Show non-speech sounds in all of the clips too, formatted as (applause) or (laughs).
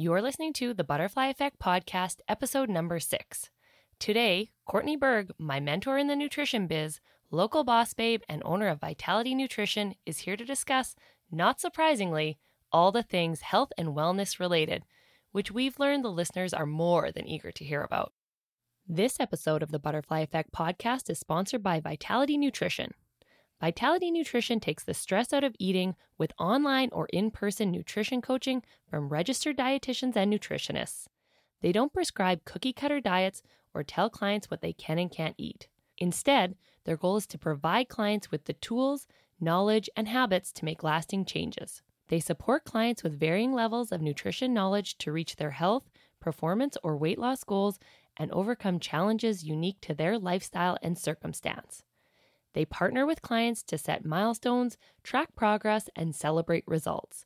You're listening to the Butterfly Effect Podcast, episode number six. Today, Courtney Berg, my mentor in the nutrition biz, local boss babe, and owner of Vitality Nutrition, is here to discuss, not surprisingly, all the things health and wellness related, which we've learned the listeners are more than eager to hear about. This episode of the Butterfly Effect Podcast is sponsored by Vitality Nutrition. Vitality Nutrition takes the stress out of eating with online or in person nutrition coaching from registered dietitians and nutritionists. They don't prescribe cookie cutter diets or tell clients what they can and can't eat. Instead, their goal is to provide clients with the tools, knowledge, and habits to make lasting changes. They support clients with varying levels of nutrition knowledge to reach their health, performance, or weight loss goals and overcome challenges unique to their lifestyle and circumstance. They partner with clients to set milestones, track progress, and celebrate results.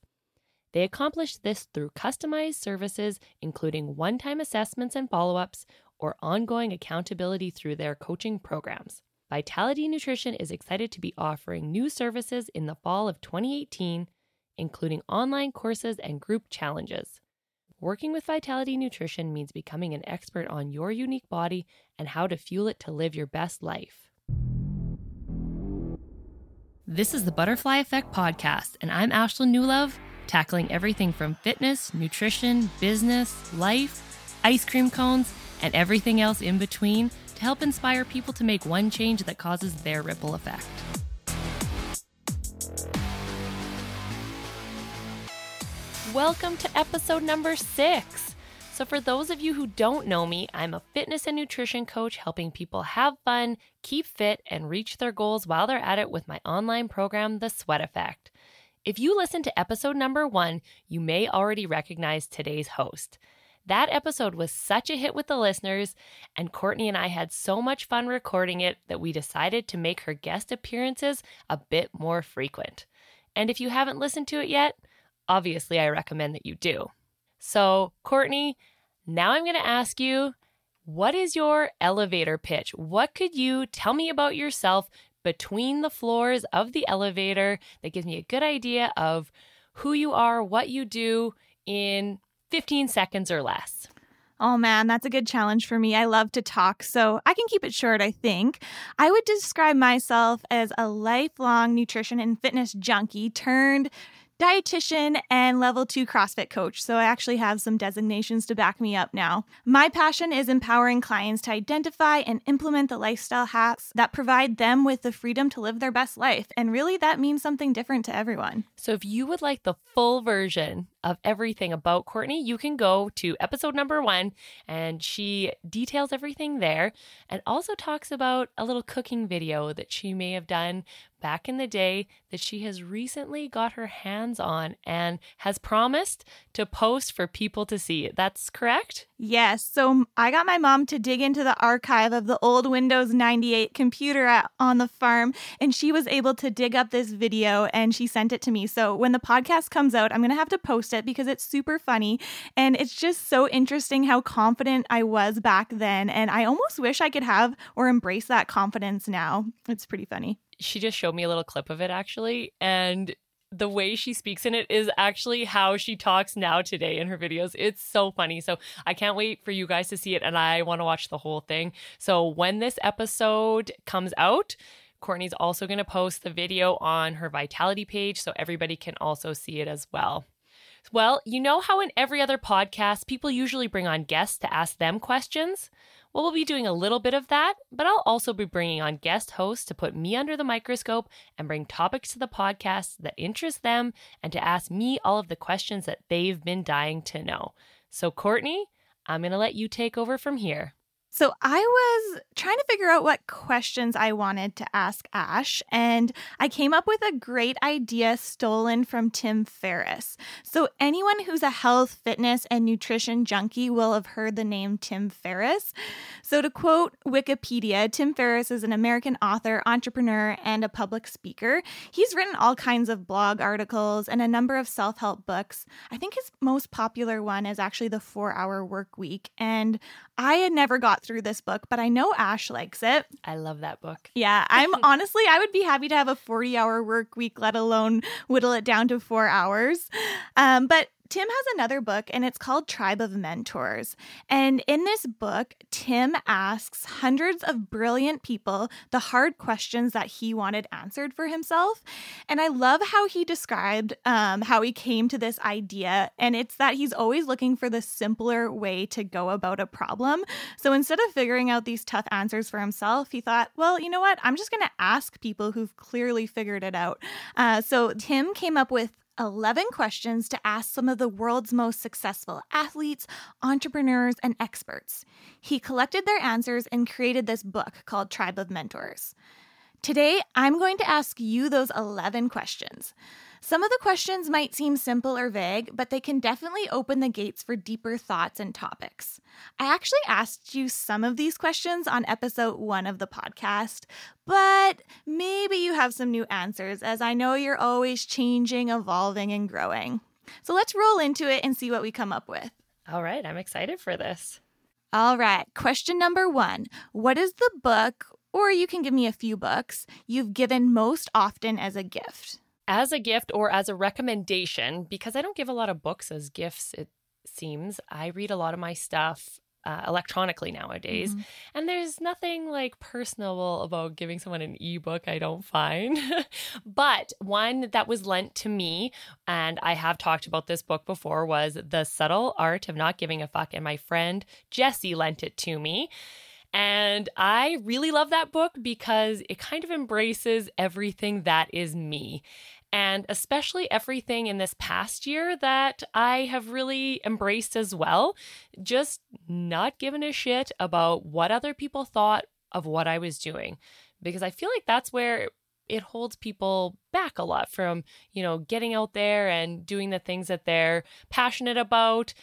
They accomplish this through customized services, including one time assessments and follow ups, or ongoing accountability through their coaching programs. Vitality Nutrition is excited to be offering new services in the fall of 2018, including online courses and group challenges. Working with Vitality Nutrition means becoming an expert on your unique body and how to fuel it to live your best life. This is the Butterfly Effect Podcast, and I'm Ashlyn Newlove, tackling everything from fitness, nutrition, business, life, ice cream cones, and everything else in between to help inspire people to make one change that causes their ripple effect. Welcome to episode number six. So, for those of you who don't know me, I'm a fitness and nutrition coach helping people have fun, keep fit, and reach their goals while they're at it with my online program, The Sweat Effect. If you listened to episode number one, you may already recognize today's host. That episode was such a hit with the listeners, and Courtney and I had so much fun recording it that we decided to make her guest appearances a bit more frequent. And if you haven't listened to it yet, obviously I recommend that you do. So, Courtney, now I'm going to ask you what is your elevator pitch? What could you tell me about yourself between the floors of the elevator that gives me a good idea of who you are, what you do in 15 seconds or less? Oh man, that's a good challenge for me. I love to talk, so I can keep it short, I think. I would describe myself as a lifelong nutrition and fitness junkie turned dietitian, and level two CrossFit coach. So I actually have some designations to back me up now. My passion is empowering clients to identify and implement the lifestyle hacks that provide them with the freedom to live their best life. And really, that means something different to everyone. So if you would like the full version of everything about Courtney, you can go to episode number one and she details everything there and also talks about a little cooking video that she may have done back in the day that she has recently got her hands on and has promised to post for people to see. That's correct? Yes. So I got my mom to dig into the archive of the old Windows 98 computer at, on the farm, and she was able to dig up this video and she sent it to me. So when the podcast comes out, I'm going to have to post it because it's super funny. And it's just so interesting how confident I was back then. And I almost wish I could have or embrace that confidence now. It's pretty funny she just showed me a little clip of it actually and the way she speaks in it is actually how she talks now today in her videos. It's so funny. So I can't wait for you guys to see it and I want to watch the whole thing. So when this episode comes out, Courtney's also going to post the video on her Vitality page so everybody can also see it as well. Well, you know how in every other podcast, people usually bring on guests to ask them questions? Well, we'll be doing a little bit of that, but I'll also be bringing on guest hosts to put me under the microscope and bring topics to the podcast that interest them and to ask me all of the questions that they've been dying to know. So, Courtney, I'm going to let you take over from here. So I was trying to figure out what questions I wanted to ask Ash, and I came up with a great idea stolen from Tim Ferriss. So anyone who's a health, fitness, and nutrition junkie will have heard the name Tim Ferriss. So to quote Wikipedia, Tim Ferriss is an American author, entrepreneur, and a public speaker. He's written all kinds of blog articles and a number of self-help books. I think his most popular one is actually The 4-Hour Work Week, and I had never got through this book, but I know Ash likes it. I love that book. Yeah, I'm (laughs) honestly, I would be happy to have a 40 hour work week, let alone whittle it down to four hours. Um, but Tim has another book and it's called Tribe of Mentors. And in this book, Tim asks hundreds of brilliant people the hard questions that he wanted answered for himself. And I love how he described um, how he came to this idea. And it's that he's always looking for the simpler way to go about a problem. So instead of figuring out these tough answers for himself, he thought, well, you know what? I'm just going to ask people who've clearly figured it out. Uh, so Tim came up with 11 questions to ask some of the world's most successful athletes, entrepreneurs, and experts. He collected their answers and created this book called Tribe of Mentors. Today, I'm going to ask you those 11 questions. Some of the questions might seem simple or vague, but they can definitely open the gates for deeper thoughts and topics. I actually asked you some of these questions on episode one of the podcast, but maybe you have some new answers, as I know you're always changing, evolving, and growing. So let's roll into it and see what we come up with. All right, I'm excited for this. All right, question number one What is the book, or you can give me a few books, you've given most often as a gift? as a gift or as a recommendation, because I don't give a lot of books as gifts, it seems. I read a lot of my stuff uh, electronically nowadays. Mm-hmm. And there's nothing like personable about giving someone an ebook, I don't find. (laughs) but one that was lent to me, and I have talked about this book before, was The Subtle Art of Not Giving a Fuck. And my friend Jesse lent it to me. And I really love that book because it kind of embraces everything that is me. And especially everything in this past year that I have really embraced as well. Just not giving a shit about what other people thought of what I was doing. Because I feel like that's where it holds people back a lot from, you know, getting out there and doing the things that they're passionate about.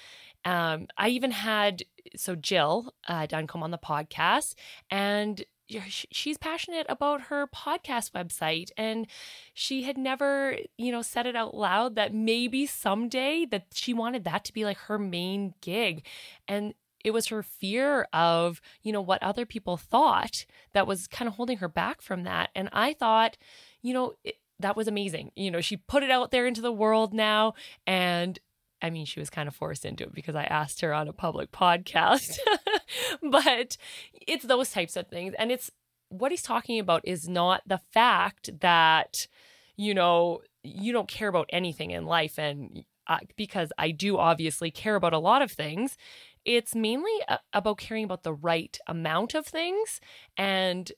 Um, I even had so Jill uh, Duncombe on the podcast, and she's passionate about her podcast website and she had never you know said it out loud that maybe someday that she wanted that to be like her main gig. And it was her fear of you know what other people thought that was kind of holding her back from that. And i thought you know it, that was amazing. You know she put it out there into the world now and I mean, she was kind of forced into it because I asked her on a public podcast. (laughs) but it's those types of things. And it's what he's talking about is not the fact that, you know, you don't care about anything in life. And uh, because I do obviously care about a lot of things, it's mainly about caring about the right amount of things and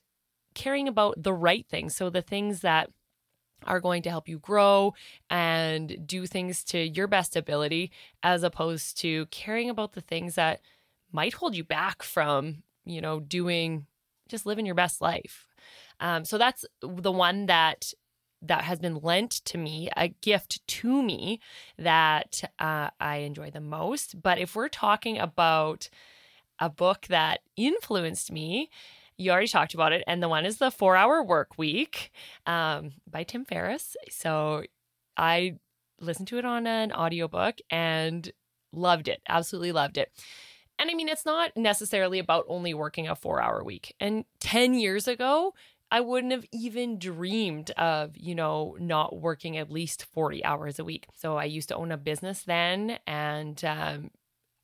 caring about the right things. So the things that are going to help you grow and do things to your best ability as opposed to caring about the things that might hold you back from you know doing just living your best life. Um, so that's the one that that has been lent to me a gift to me that uh, i enjoy the most. But if we're talking about a book that influenced me you already talked about it. And the one is The Four Hour Work Week um, by Tim Ferriss. So I listened to it on an audiobook and loved it. Absolutely loved it. And I mean, it's not necessarily about only working a four hour week. And 10 years ago, I wouldn't have even dreamed of, you know, not working at least 40 hours a week. So I used to own a business then and um,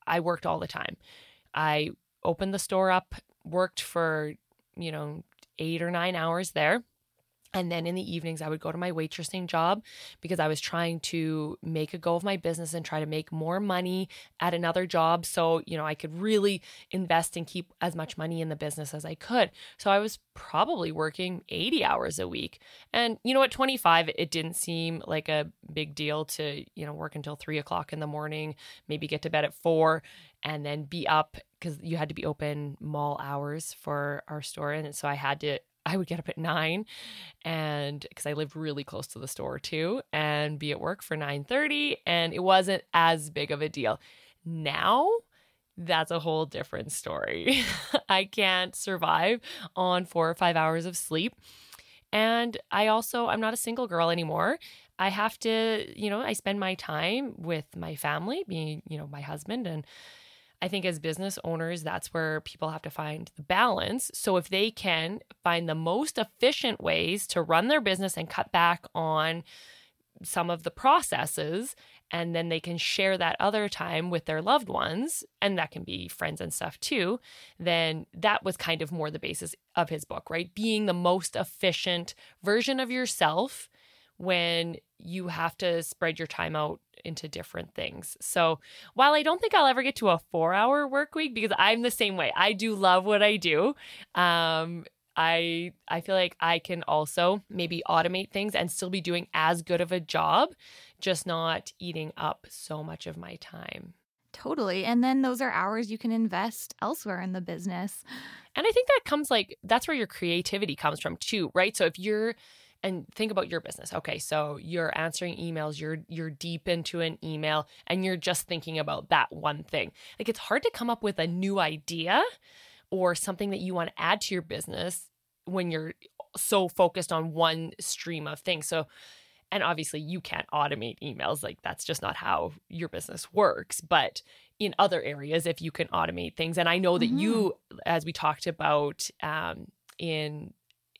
I worked all the time. I opened the store up worked for, you know, eight or nine hours there. And then in the evenings, I would go to my waitressing job because I was trying to make a go of my business and try to make more money at another job. So, you know, I could really invest and keep as much money in the business as I could. So I was probably working 80 hours a week. And, you know, at 25, it didn't seem like a big deal to, you know, work until three o'clock in the morning, maybe get to bed at four and then be up because you had to be open mall hours for our store. And so I had to, I would get up at nine and because I lived really close to the store too and be at work for 9:30 and it wasn't as big of a deal. Now that's a whole different story. (laughs) I can't survive on 4 or 5 hours of sleep. And I also I'm not a single girl anymore. I have to, you know, I spend my time with my family, being, you know, my husband and I think as business owners, that's where people have to find the balance. So if they can find the most efficient ways to run their business and cut back on some of the processes and then they can share that other time with their loved ones and that can be friends and stuff too then that was kind of more the basis of his book right being the most efficient version of yourself when you have to spread your time out into different things. So, while I don't think I'll ever get to a 4-hour work week because I'm the same way. I do love what I do. Um I I feel like I can also maybe automate things and still be doing as good of a job, just not eating up so much of my time. Totally. And then those are hours you can invest elsewhere in the business. And I think that comes like that's where your creativity comes from too, right? So if you're and think about your business. Okay, so you're answering emails, you're you're deep into an email and you're just thinking about that one thing. Like it's hard to come up with a new idea or something that you want to add to your business when you're so focused on one stream of things. So, and obviously you can't automate emails, like that's just not how your business works. But in other areas, if you can automate things, and I know that mm-hmm. you, as we talked about um, in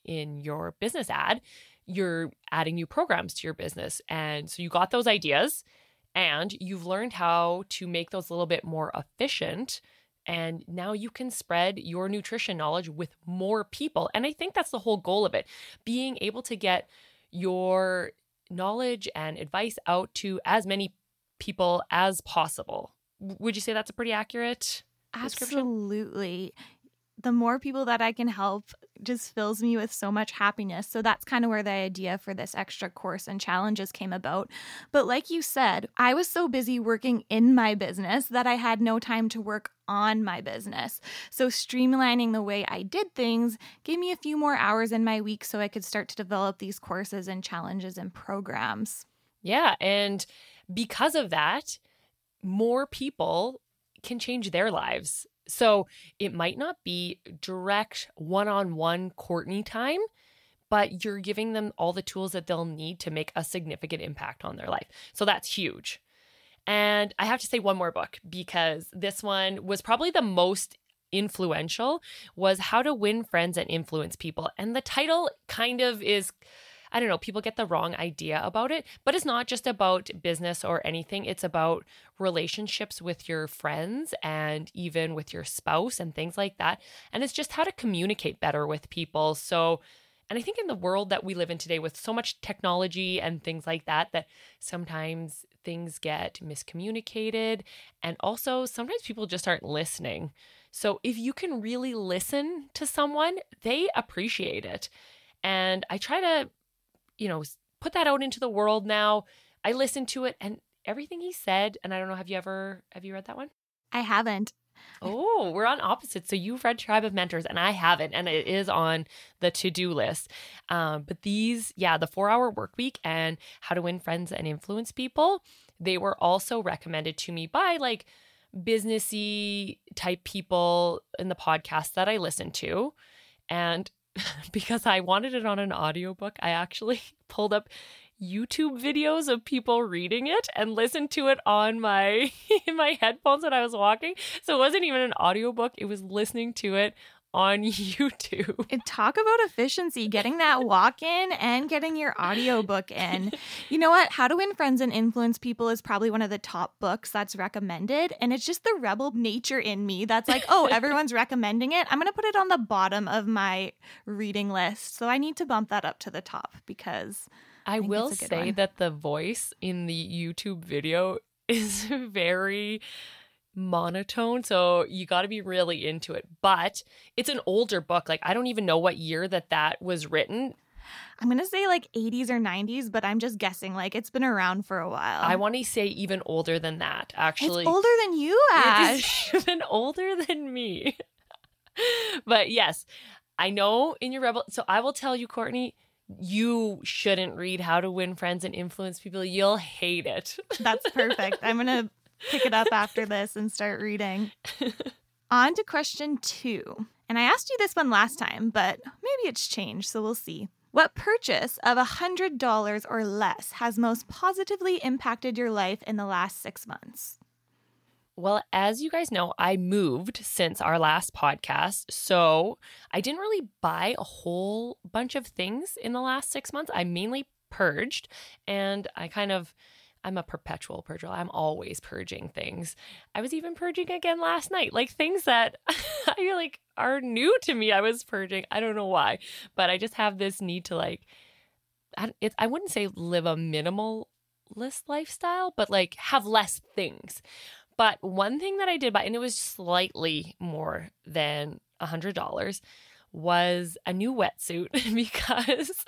in your business ad, you're adding new programs to your business, and so you got those ideas, and you've learned how to make those a little bit more efficient and now you can spread your nutrition knowledge with more people. And I think that's the whole goal of it being able to get your knowledge and advice out to as many people as possible. Would you say that's a pretty accurate? Description? Absolutely the more people that I can help just fills me with so much happiness. So that's kind of where the idea for this extra course and challenges came about. But like you said, I was so busy working in my business that I had no time to work on my business. So streamlining the way I did things gave me a few more hours in my week so I could start to develop these courses and challenges and programs. Yeah. And because of that, more people can change their lives so it might not be direct one on one Courtney time, but you're giving them all the tools that they'll need to make a significant impact on their life. So that's huge. And I have to say one more book because this one was probably the most influential was how to win friends and influence people and the title kind of is I don't know, people get the wrong idea about it, but it's not just about business or anything. It's about relationships with your friends and even with your spouse and things like that. And it's just how to communicate better with people. So, and I think in the world that we live in today with so much technology and things like that, that sometimes things get miscommunicated. And also, sometimes people just aren't listening. So, if you can really listen to someone, they appreciate it. And I try to you know, put that out into the world now. I listened to it and everything he said, and I don't know, have you ever have you read that one? I haven't. (laughs) Oh, we're on opposites. So you've read Tribe of Mentors, and I haven't, and it is on the to-do list. Um, but these, yeah, the four-hour work week and how to win friends and influence people, they were also recommended to me by like businessy type people in the podcast that I listen to. And (laughs) because I wanted it on an audiobook, I actually (laughs) pulled up YouTube videos of people reading it and listened to it on my in (laughs) my headphones when I was walking. So it wasn't even an audiobook, it was listening to it on (laughs) YouTube. And talk about efficiency, getting that walk in and getting your audiobook in. (laughs) You know what? How to Win Friends and Influence People is probably one of the top books that's recommended. And it's just the rebel nature in me that's like, oh, everyone's (laughs) recommending it. I'm going to put it on the bottom of my reading list. So I need to bump that up to the top because. I, I will say one. that the voice in the YouTube video is very monotone so you got to be really into it but it's an older book like i don't even know what year that that was written i'm gonna say like 80s or 90s but i'm just guessing like it's been around for a while i want to say even older than that actually it's older than you ash (laughs) even older than me (laughs) but yes i know in your rebel so i will tell you courtney you shouldn't read How to Win Friends and Influence People. You'll hate it. That's perfect. I'm going (laughs) to pick it up after this and start reading. (laughs) On to question two. And I asked you this one last time, but maybe it's changed, so we'll see. What purchase of $100 or less has most positively impacted your life in the last six months? Well, as you guys know, I moved since our last podcast. So I didn't really buy a whole bunch of things in the last six months. I mainly purged and I kind of I'm a perpetual purger. I'm always purging things. I was even purging again last night, like things that (laughs) I feel like are new to me. I was purging. I don't know why, but I just have this need to like, I, it, I wouldn't say live a minimalist lifestyle, but like have less things. But one thing that I did buy, and it was slightly more than a hundred dollars, was a new wetsuit (laughs) because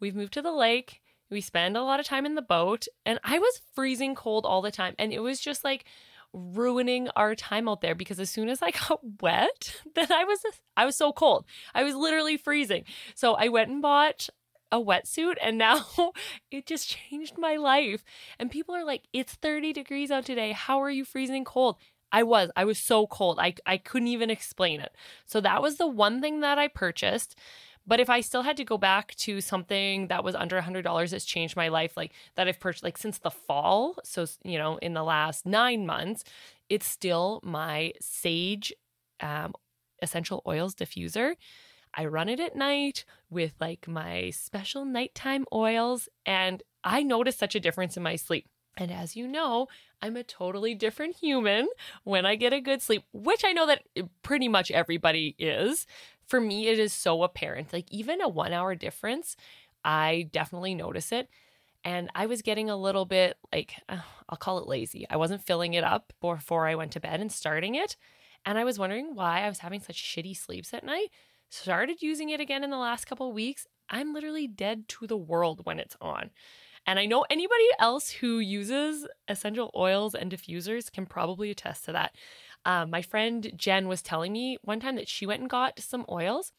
we've moved to the lake. We spend a lot of time in the boat, and I was freezing cold all the time. And it was just like ruining our time out there because as soon as I (laughs) got wet, then I was I was so cold. I was literally freezing. So I went and bought a wetsuit and now (laughs) it just changed my life. And people are like, "It's 30 degrees out today. How are you freezing cold?" I was. I was so cold. I I couldn't even explain it. So that was the one thing that I purchased. But if I still had to go back to something that was under a $100 that's changed my life, like that I've purchased like since the fall, so, you know, in the last nine months, it's still my Saje um, essential oils diffuser. I run it at night with like my special nighttime oils, and I notice such a difference in my sleep. And as you know, I'm a totally different human when I get a good sleep, which I know that pretty much everybody is for me, it is so apparent. Like, even a one hour difference, I definitely notice it. And I was getting a little bit like, uh, I'll call it lazy. I wasn't filling it up before I went to bed and starting it. And I was wondering why I was having such shitty sleeps at night. Started using it again in the last couple weeks. I'm literally dead to the world when it's on. And I know anybody else who uses essential oils and diffusers can probably attest to that. Um, my friend Jen was telling me one time that she went and got some oils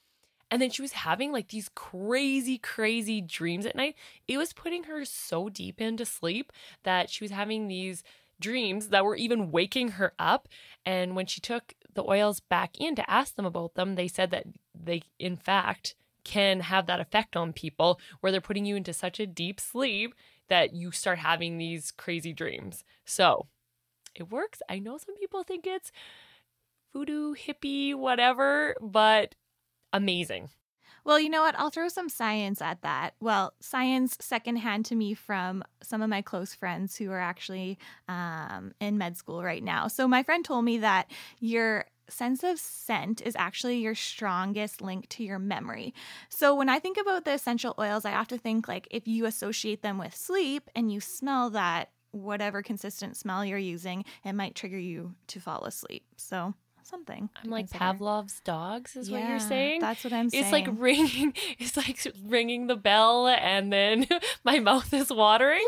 and then she was having like these crazy, crazy dreams at night. It was putting her so deep into sleep that she was having these dreams that were even waking her up. And when she took the oils back in to ask them about them, they said that they, in fact, can have that effect on people where they're putting you into such a deep sleep that you start having these crazy dreams. So it works. I know some people think it's voodoo, hippie, whatever, but amazing. Well, you know what? I'll throw some science at that. Well, science secondhand to me from some of my close friends who are actually um, in med school right now. So, my friend told me that your sense of scent is actually your strongest link to your memory. So, when I think about the essential oils, I have to think like if you associate them with sleep and you smell that whatever consistent smell you're using, it might trigger you to fall asleep. So something. I'm like consider. Pavlov's dogs, is yeah, what you're saying. That's what I'm saying. It's like ringing. (laughs) It's like ringing the bell, and then (laughs) my mouth is watering.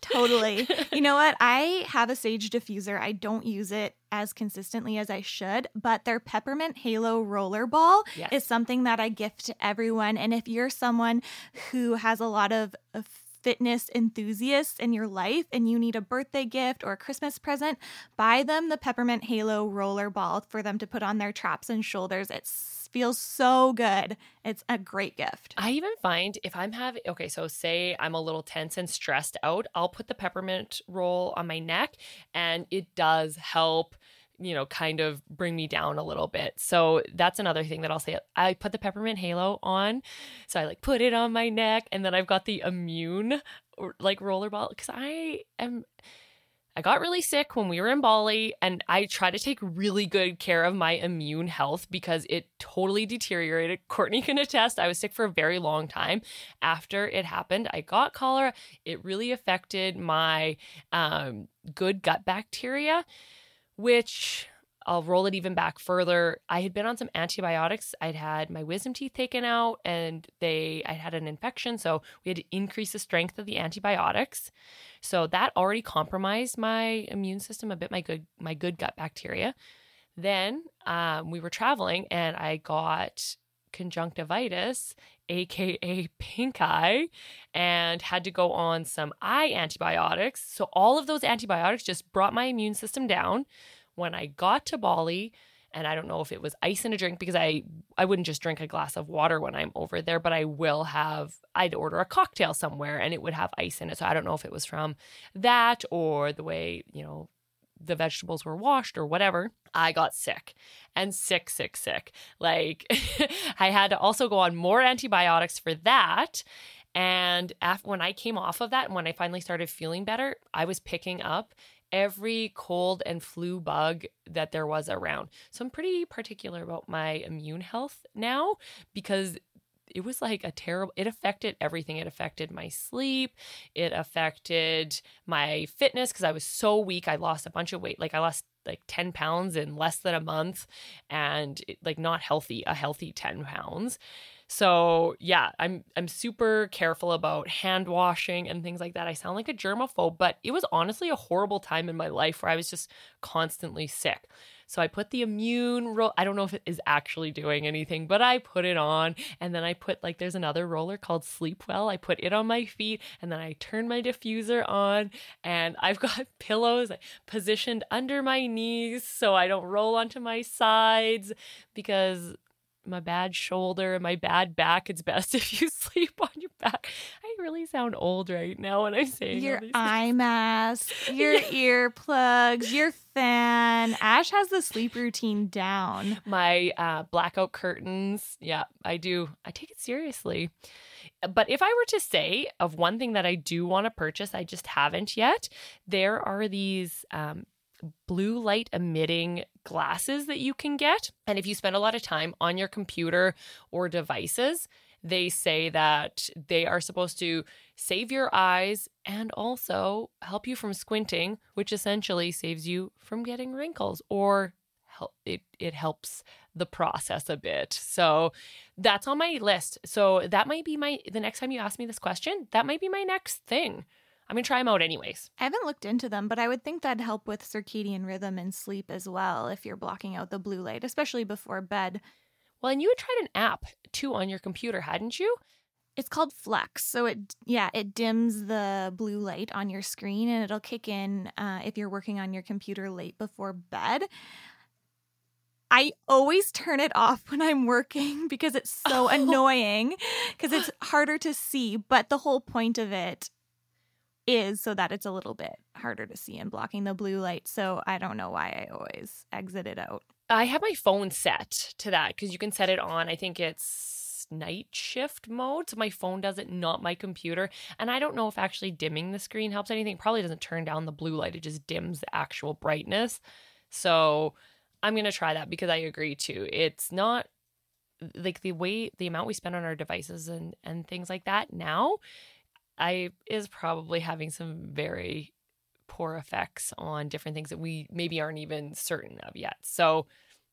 Totally. (laughs) You know what? I have a Saje diffuser. I don't use it as consistently as I should, but their peppermint halo roller ball yes. is something that I gift to everyone. And if you're someone who has a lot of, of fitness enthusiasts in your life and you need a birthday gift or a Christmas present, buy them the Peppermint Halo roller ball for them to put on their traps and shoulders. Feels so good. It's a great gift. I even find if I'm having, okay, so say I'm a little tense and stressed out, I'll put the peppermint roll on my neck and it does help you know, kind of bring me down a little bit. So that's another thing that I'll say. I put the peppermint halo on. So I like put it on my neck and then I've got the immune like rollerball because I am I got really sick when we were in Bali and I try to take really good care of my immune health because it totally deteriorated. (laughs) Courtney can attest, I was sick for a very long time after it happened. I got cholera. It really affected my um, good gut bacteria which I'll roll it even back further. I had been on some antibiotics. I'd had my wisdom teeth taken out and they I had an infection, so we had to increase the strength of the antibiotics. So that already compromised my immune system a bit, my good my good gut bacteria. Then um, we were traveling and I got conjunctivitis, aka pink eye, and had to go on some eye antibiotics. So all of those antibiotics just brought my immune system down. When I got to Bali, and I don't know if it was ice in a drink because I I wouldn't just drink a glass of water when I'm over there, but I will have I'd order a cocktail somewhere and it would have ice in it. So I don't know if it was from that or the way, you know, the vegetables were washed or whatever, I got sick and sick, sick, sick. Like (laughs) I had to also go on more antibiotics for that. And after, when I came off of that and when I finally started feeling better, I was picking up every cold and flu bug that there was around. So I'm pretty particular about my immune health now because it was like a terrible it affected everything. It affected my sleep. It affected my fitness because i was so weak i lost a bunch of weight. Like i lost like 10 pounds in less than a month and it, like not healthy a healthy 10 pounds so yeah, I'm I'm super careful about hand washing and things like that. I sound like a germaphobe, but it was honestly a horrible time in my life where I was just constantly sick. So I put the immune roll. I don't know if it is actually doing anything, but I put it on. And then I put like there's another roller called Sleepwell. I put it on my feet and then I turn my diffuser on. And I've got (laughs) pillows positioned under my knees so I don't roll onto my sides because my bad shoulder and my bad back. It's best (laughs) if you sleep on your back. I really sound old right now when I'm saying your eye mask, (laughs) your earplugs, your fan. Ash has the sleep routine down. My uh, blackout curtains. Yeah, I do. I take it seriously. But if I were to say of one thing that I do want to purchase, I just haven't yet, there are these um, blue light emitting glasses that you can get. And if you spend a lot of time on your computer or devices, they say that they are supposed to save your eyes and also help you from squinting, which essentially saves you from getting wrinkles or help it it helps the process a bit. So that's on my list. So that might be my the next time you ask me this question, that might be my next thing. I'm going to try them out anyways. I haven't looked into them, but I would think that'd help with circadian rhythm and sleep as well if you're blocking out the blue light, especially before bed. Well, and you had tried an app too on your computer, hadn't you? It's called Flux. So it yeah, it dims the blue light on your screen and it'll kick in uh, if you're working on your computer late before bed. I always turn it off when I'm working (laughs) because it's so (laughs) annoying because it's harder to see. But the whole point of it is so that it's a little bit harder to see and blocking the blue light. So I don't know why I always exit it out. I have my phone set to that because you can set it on. I think it's night shift mode. So my phone does it, not my computer. And I don't know if actually dimming the screen helps anything. Probably doesn't turn down the blue light, it just dims the actual brightness. So I'm going to try that because I agree too. It's not like the way the amount we spend on our devices and and things like that now I is probably having some very poor effects on different things that we maybe aren't even certain of yet. So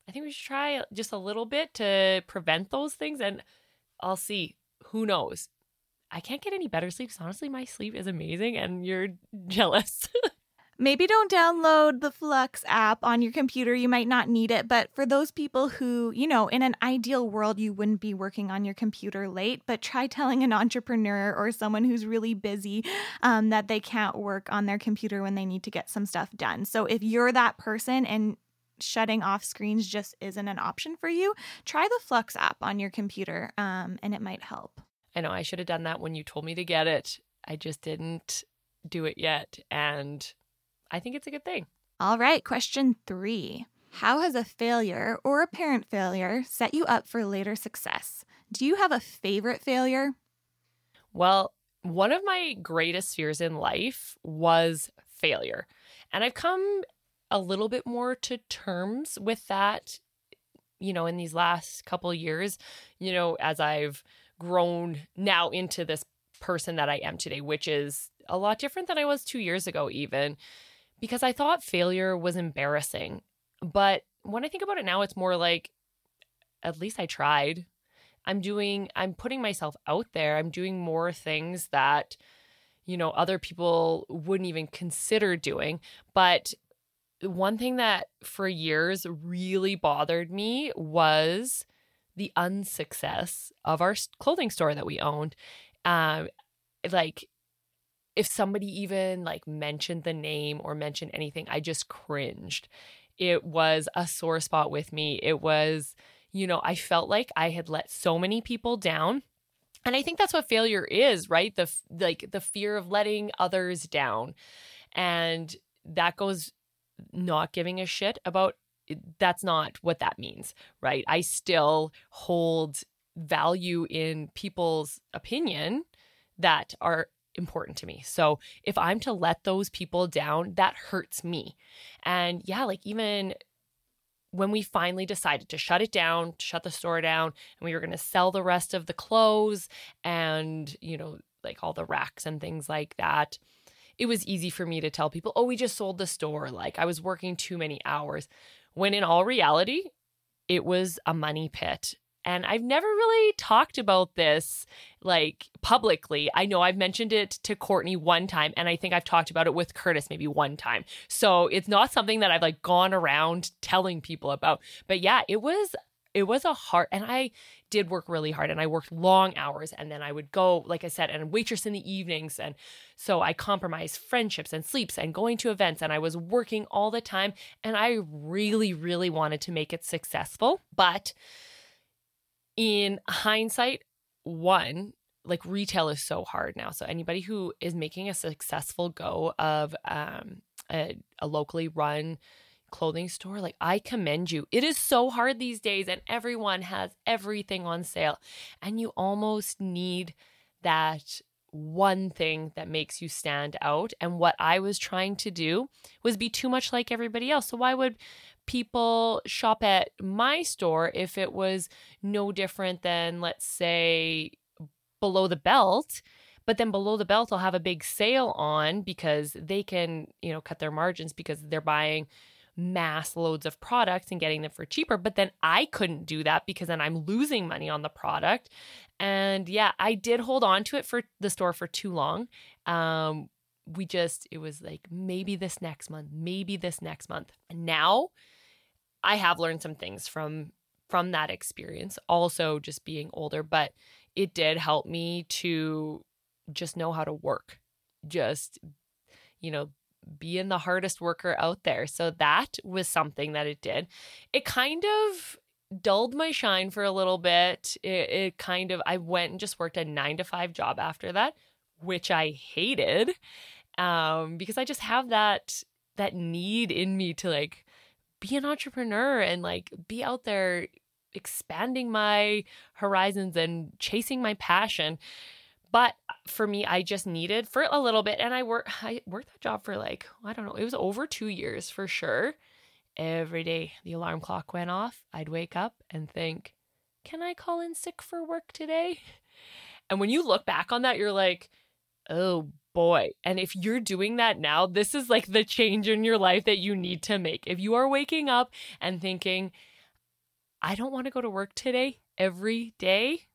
I think we should try just a little bit to prevent those things and I'll see. Who knows? I can't get any better sleep. honestly, my sleep is amazing and you're (laughs) jealous. Maybe don't download the Flux app on your computer. You might not need it. But for those people who, you know, in an ideal world, you wouldn't be working on your computer late, but try telling an entrepreneur or someone who's really busy um, that they can't work on their computer when they need to get some stuff done. So if you're that person and shutting off screens just isn't an option for you, try the Flux app on your computer um, and it might help. I know I should have done that when you told me to get it. I just didn't do it yet. And I think it's a good thing. All right, question three. How has a failure or a apparent failure set you up for later success? Do you have a favorite failure? Well, one of my greatest fears in life was failure. And I've come a little bit more to terms with that, you know, in these last couple years, you know, as I've grown now into this person that I am today, which is a lot different than I was two years ago, even because I thought failure was embarrassing. But when I think about it now, it's more like, at least I tried. I'm doing, I'm putting myself out there. I'm doing more things that, you know, other people wouldn't even consider doing. But one thing that for years really bothered me was the unsuccess of our clothing store that we owned. Um, like if somebody even like mentioned the name or mentioned anything, I just cringed. It was a sore spot with me. It was, you know, I felt like I had let so many people down. And I think that's what failure is, right? The like the fear of letting others down. And that goes not giving a shit about that's not what that means, right? I still hold value in people's opinion that are important to me. So if I'm to let those people down, that hurts me. And yeah, like even when we finally decided to shut it down, shut the store down, and we were going to sell the rest of the clothes and, you know, like all the racks and things like that, it was easy for me to tell people, oh, we just sold the store. Like I was working too many hours. When in all reality, it was a money pit. And I've never really talked about this like publicly. I know I've mentioned it to Courtney one time, and I think I've talked about it with Curtis maybe one time. So it's not something that I've like gone around telling people about. But yeah, it was it was a hard and I did work really hard and I worked long hours and then I would go, like I said, and waitress in the evenings. And so I compromised friendships and sleeps and going to events and I was working all the time. And I really, really wanted to make it successful. But in hindsight, one, like retail is so hard now. So anybody who is making a successful go of um, a, a locally run clothing store, like I commend you. It is so hard these days, and everyone has everything on sale, and you almost need that one thing that makes you stand out. And what I was trying to do was be too much like everybody else. So why would people shop at my store if it was no different than, let's say, below the belt? But then below the belt, I'll have a big sale on because they can, you know, cut their margins because they're buying mass loads of products and getting them for cheaper. But then I couldn't do that because then I'm losing money on the product. And yeah, I did hold on to it for the store for too long. Um, we just, it was like maybe this next month, maybe this next month. And now I have learned some things from from that experience, also just being older, but it did help me to just know how to work. Just, you know, being the hardest worker out there. So that was something that it did. It kind of dulled my shine for a little bit. It, it kind of, I went and just worked a nine to five job after that, which I hated um, because I just have that that need in me to like be an entrepreneur and like be out there expanding my horizons and chasing my passion. But uh, for me, I just needed for a little bit, and I worked. (sighs) I worked that job for like I don't know. It was over two years for sure. Every day the alarm clock went off, I'd wake up and think, "Can I call in sick for work today?" (laughs) And when you look back on that, you're like, "Oh boy. And if you're doing that now, this is like the change in your life that you need to make. If you are waking up and thinking, I don't want to go to work today every day,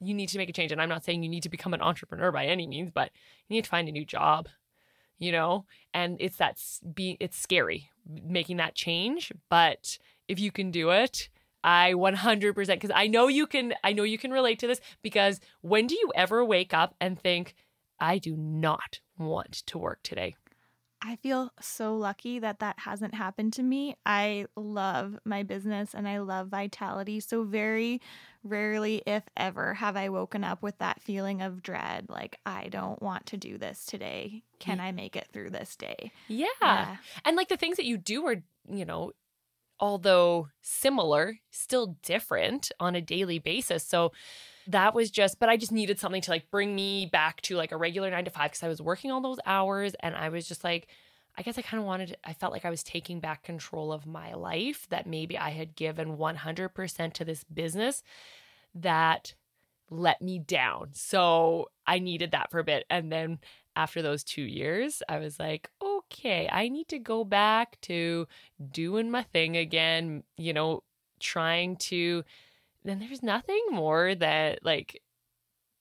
you need to make a change. And I'm not saying you need to become an entrepreneur by any means, but you need to find a new job, you know? And it's that be it's scary making that change, but if you can do it, I 100% because I know you can I know you can relate to this because when do you ever wake up and think I do not want to work today. I feel so lucky that that hasn't happened to me. I love my business and I love vitality. So, very rarely, if ever, have I woken up with that feeling of dread like, I don't want to do this today. Can I make it through this day? Yeah. yeah. And like the things that you do are, you know, although similar, still different on a daily basis. So, that was just, but I just needed something to like bring me back to like a regular nine to five because I was working all those hours and I was just like, I guess I kind of wanted, I felt like I was taking back control of my life, that maybe I had given 100% to this business that let me down. So I needed that for a bit. And then after those two years, I was like, okay, I need to go back to doing my thing again, you know, trying to then there's nothing more that like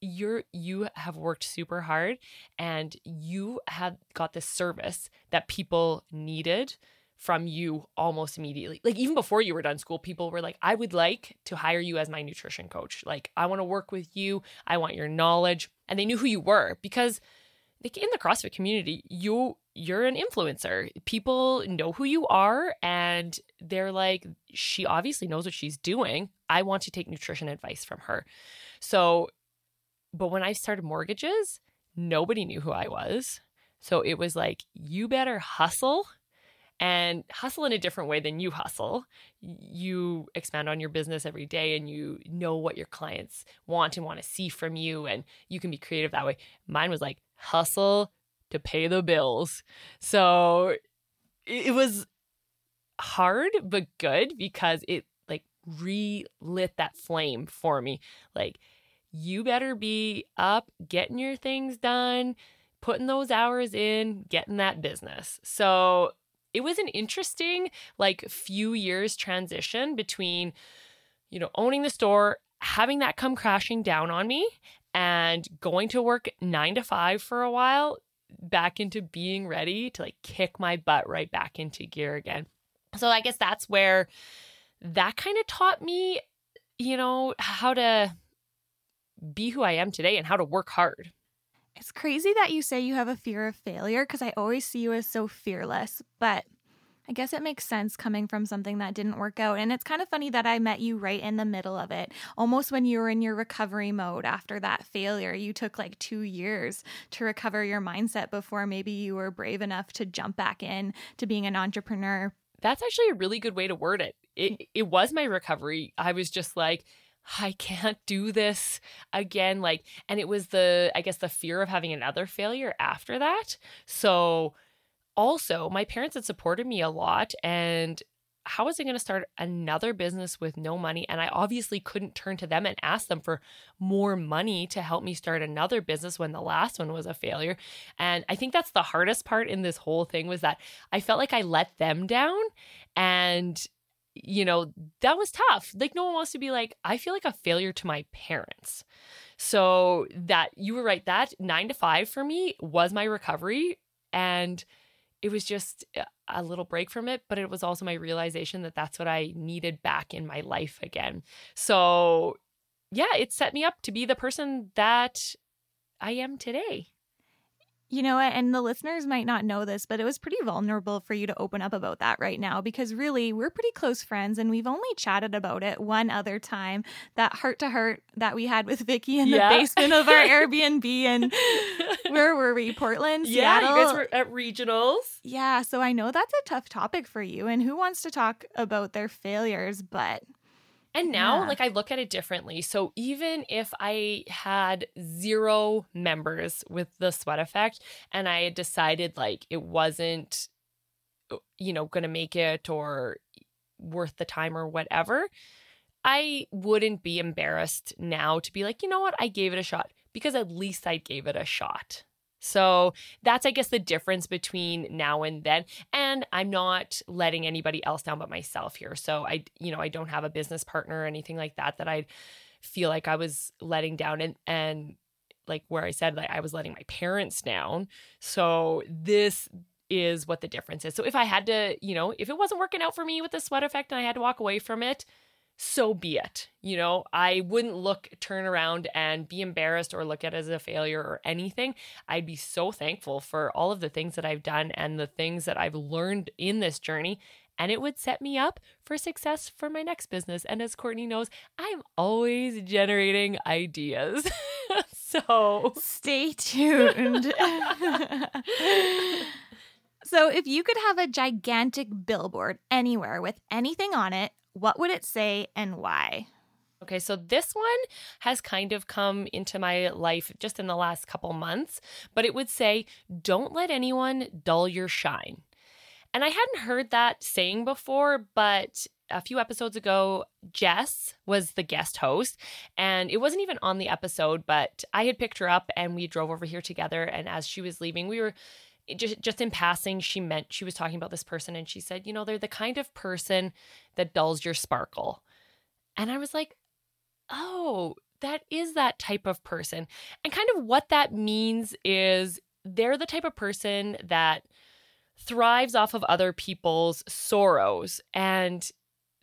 you're you have worked super hard and you have got this service that people needed from you almost immediately. Like even before you were done school, people were like, I would like to hire you as my nutrition coach. Like I want to work with you. I want your knowledge. And they knew who you were because like in the CrossFit community, you you're an influencer. People know who you are and they're like, she obviously knows what she's doing. I want to take nutrition advice from her. So, but when I started mortgages, nobody knew who I was. So it was like, you better hustle and hustle in a different way than you hustle. You expand on your business every day and you know what your clients want and want to see from you, and you can be creative that way. Mine was like hustle to pay the bills. So it was hard but good because it relit that flame for me. Like, you better be up, getting your things done, putting those hours in, getting that business. So it was an interesting, like, few years transition between, you know, owning the store, having that come crashing down on me, and going to work nine to five for a while back into being ready to like kick my butt right back into gear again. So I guess that's where that kind of taught me, you know, how to be who I am today and how to work hard. It's crazy that you say you have a fear of failure because I always see you as so fearless, but I guess it makes sense coming from something that didn't work out. And it's kind of funny that I met you right in the middle of it, almost when you were in your recovery mode after that failure. You took like two years to recover your mindset before maybe you were brave enough to jump back in to being an entrepreneur. That's actually a really good way to word it. It, mm. it was my recovery. I was just like, I can't do this again. Like, and it was the, I guess, the fear of having another failure after that. So, also, my parents had supported me a lot, and how was I going to start another business with no money? And I obviously couldn't turn to them and ask them for more money to help me start another business when the last one was a failure. And I think that's the hardest part in this whole thing was that I felt like I let them down. And, you know, that was tough. Like, no one wants to be like, I feel like a failure to my parents. So, that you were right, that nine to five for me was my recovery. And, it was just uh, a little break from it, but it was also my realization that that's what I needed back in my life again. So, yeah, it set me up to be the person that I am today. You know what? And the listeners might not know this, but it was pretty vulnerable for you to open up about that right now because really we're pretty close friends and we've only chatted about it one other time that heart to heart that we had with Vicky in yeah. the basement of our (laughs) Airbnb. And where were we? Portland? Yeah, Seattle? you guys were at regionals. Yeah. So I know that's a tough topic for you. And who wants to talk about their failures? But and now, yeah. like, I look at it differently. So, even if I had zero members with the sweat effect and I had decided, like, it wasn't, you know, going to make it or worth the time or whatever, I wouldn't be embarrassed now to be like, you know what, I gave it a shot because at least I gave it a shot. So that's, I guess, the difference between now and then. And I'm not letting anybody else down but myself here. So I, you know, I don't have a business partner or anything like that that I feel like I was letting down and, and, like where I said like I was letting my parents down. So this is what the difference is. So if I had to, you know, if it wasn't working out for me with the sweat effect and I had to walk away from it, so be it. You know, I wouldn't look, turn around and be embarrassed or look at it as a failure or anything. I'd be so thankful for all of the things that I've done and the things that I've learned in this journey. And it would set me up for success for my next business. And as Courtney knows, I'm always generating ideas. (laughs) so stay tuned. (laughs) So, if you could have a gigantic billboard anywhere with anything on it, what would it say and why? Okay, so this one has kind of come into my life just in the last couple months, but it would say, Don't let anyone dull your shine. And I hadn't heard that saying before, but a few episodes ago, Jess was the guest host, and it wasn't even on the episode, but I had picked her up and we drove over here together. And as she was leaving, we were just just in passing she meant she was talking about this person and she said you know they're the kind of person that dulls your sparkle. And i was like oh that is that type of person. And kind of what that means is they're the type of person that thrives off of other people's sorrows. And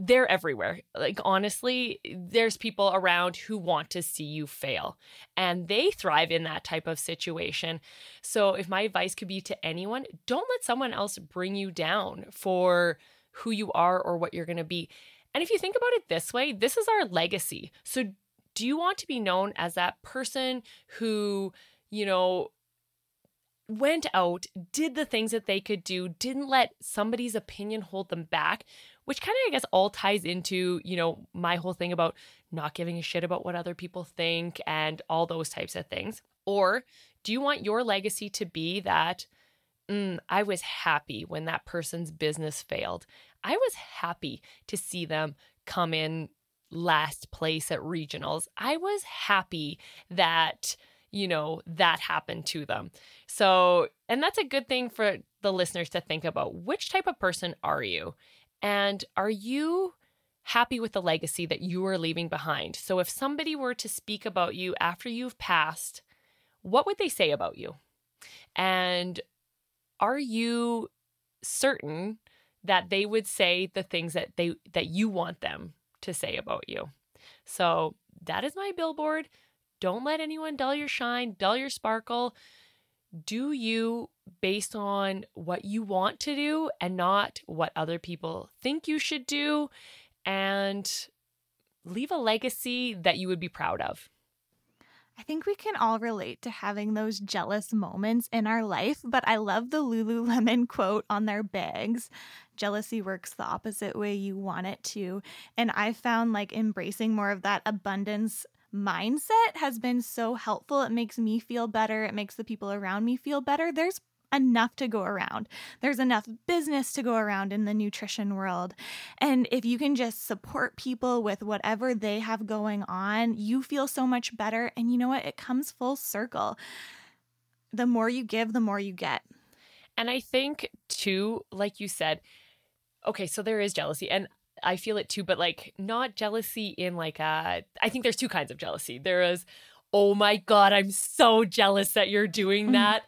they're everywhere. Like, honestly, there's people around who want to see you fail, and they thrive in that type of situation. So, if my advice could be to anyone, don't let someone else bring you down for who you are or what you're going to be. And if you think about it this way, this is our legacy. So, do you want to be known as that person who, you know, went out, did the things that they could do, didn't let somebody's opinion hold them back, which kind of, I guess, all ties into, you know, my whole thing about not giving a shit about what other people think and all those types of things. Or do you want your legacy to be that, mm, I was happy when that person's business failed? I was happy to see them come in last place at regionals. I was happy that you know, that happened to them. So, and that's a good thing for the listeners to think about. Which type of person are you? And are you happy with the legacy that you are leaving behind? So, if somebody were to speak about you after you've passed, what would they say about you? And are you certain that they would say the things that they that you want them to say about you? So, that is my billboard. Don't let anyone dull your shine, dull your sparkle. Do you based on what you want to do and not what other people think you should do, and leave a legacy that you would be proud of. I think we can all relate to having those jealous moments in our life, but I love the Lululemon (laughs) quote on their bags. Jealousy works the opposite way you want it to. And I found like embracing more of that abundance mindset has been so helpful. It makes me feel better. It makes the people around me feel better. There's enough to go around. There's enough business to go around in the nutrition world. And if you can just support people with whatever they have going on, you feel so much better. And you know what? It comes full circle. The more you give, the more you get. And I think, too, like you said, okay, so there is jealousy. And I feel it too, but like not jealousy in like a. I think there's two kinds of jealousy. There is, oh my god, I'm so jealous that you're doing mm. that.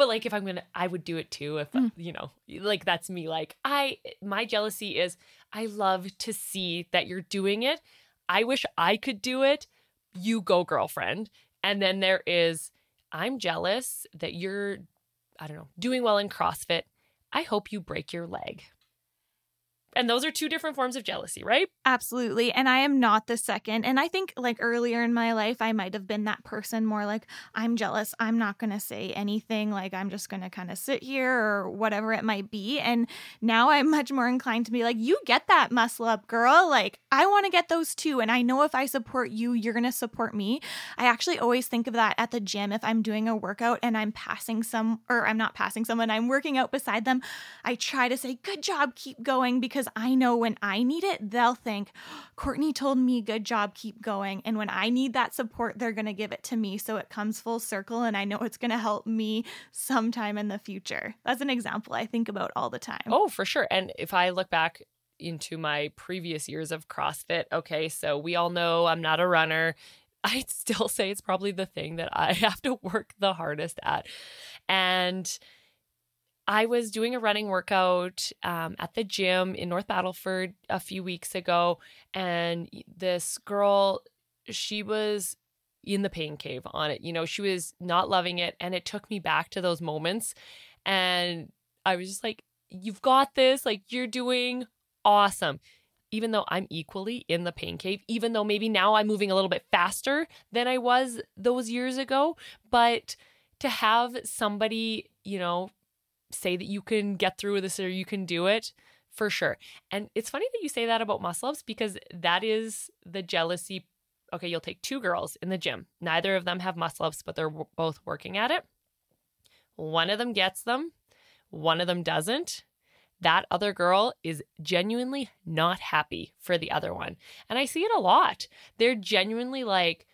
But like if I'm gonna, I would do it too. If mm. you know, like that's me. Like I, my jealousy is I love to see that you're doing it. I wish I could do it. You go, girlfriend. And then there is, I'm jealous that you're, I don't know, doing well in CrossFit. I hope you break your leg. And those are two different forms of jealousy, right? Absolutely. And I am not the second. And I think like earlier in my life, I might have been that person more like, I'm jealous. I'm not going to say anything. Like, I'm just going to kind of sit here or whatever it might be. And now I'm (laughs) much more inclined to be like, you get that muscle up, girl. Like, I want to get those too. And I know if I support you, you're going to support me. I actually always think of that at the gym. If I'm doing a workout and I'm passing some, or I'm not passing someone, I'm working out beside them, I try to say, good job, keep going because because I know when I need it, they'll think, Courtney told me, good job, keep going. And when I need that support, they're going to give it to me. So it comes full circle. And I know it's going to help me sometime in the future. That's an example I think about all the time. Oh, for sure. And if I look back, into my previous years of CrossFit. Okay, so we all know I'm not a runner. (laughs) I'd still say it's probably the thing that I (laughs) have to work the hardest at. And I was doing a running workout um, at the gym in North Battleford a few weeks ago, and this girl, she was in the pain cave on it. You know, she was not loving it, and it took me back to those moments. And I was just like, You've got this. Like, you're doing awesome. Even though I'm equally in the pain cave, even though maybe now I'm moving a little bit faster than I was those years ago, but to have somebody, you know, say that you can get through with this or you can do it for sure. And it's funny that you say that about muscle ups because that is the jealousy. Okay, you'll take two girls in the gym. Neither of them have muscle ups, but they're both working at it. One of them gets them, one of them doesn't. That other girl is genuinely not happy for the other one. And I see it a lot. They're genuinely like,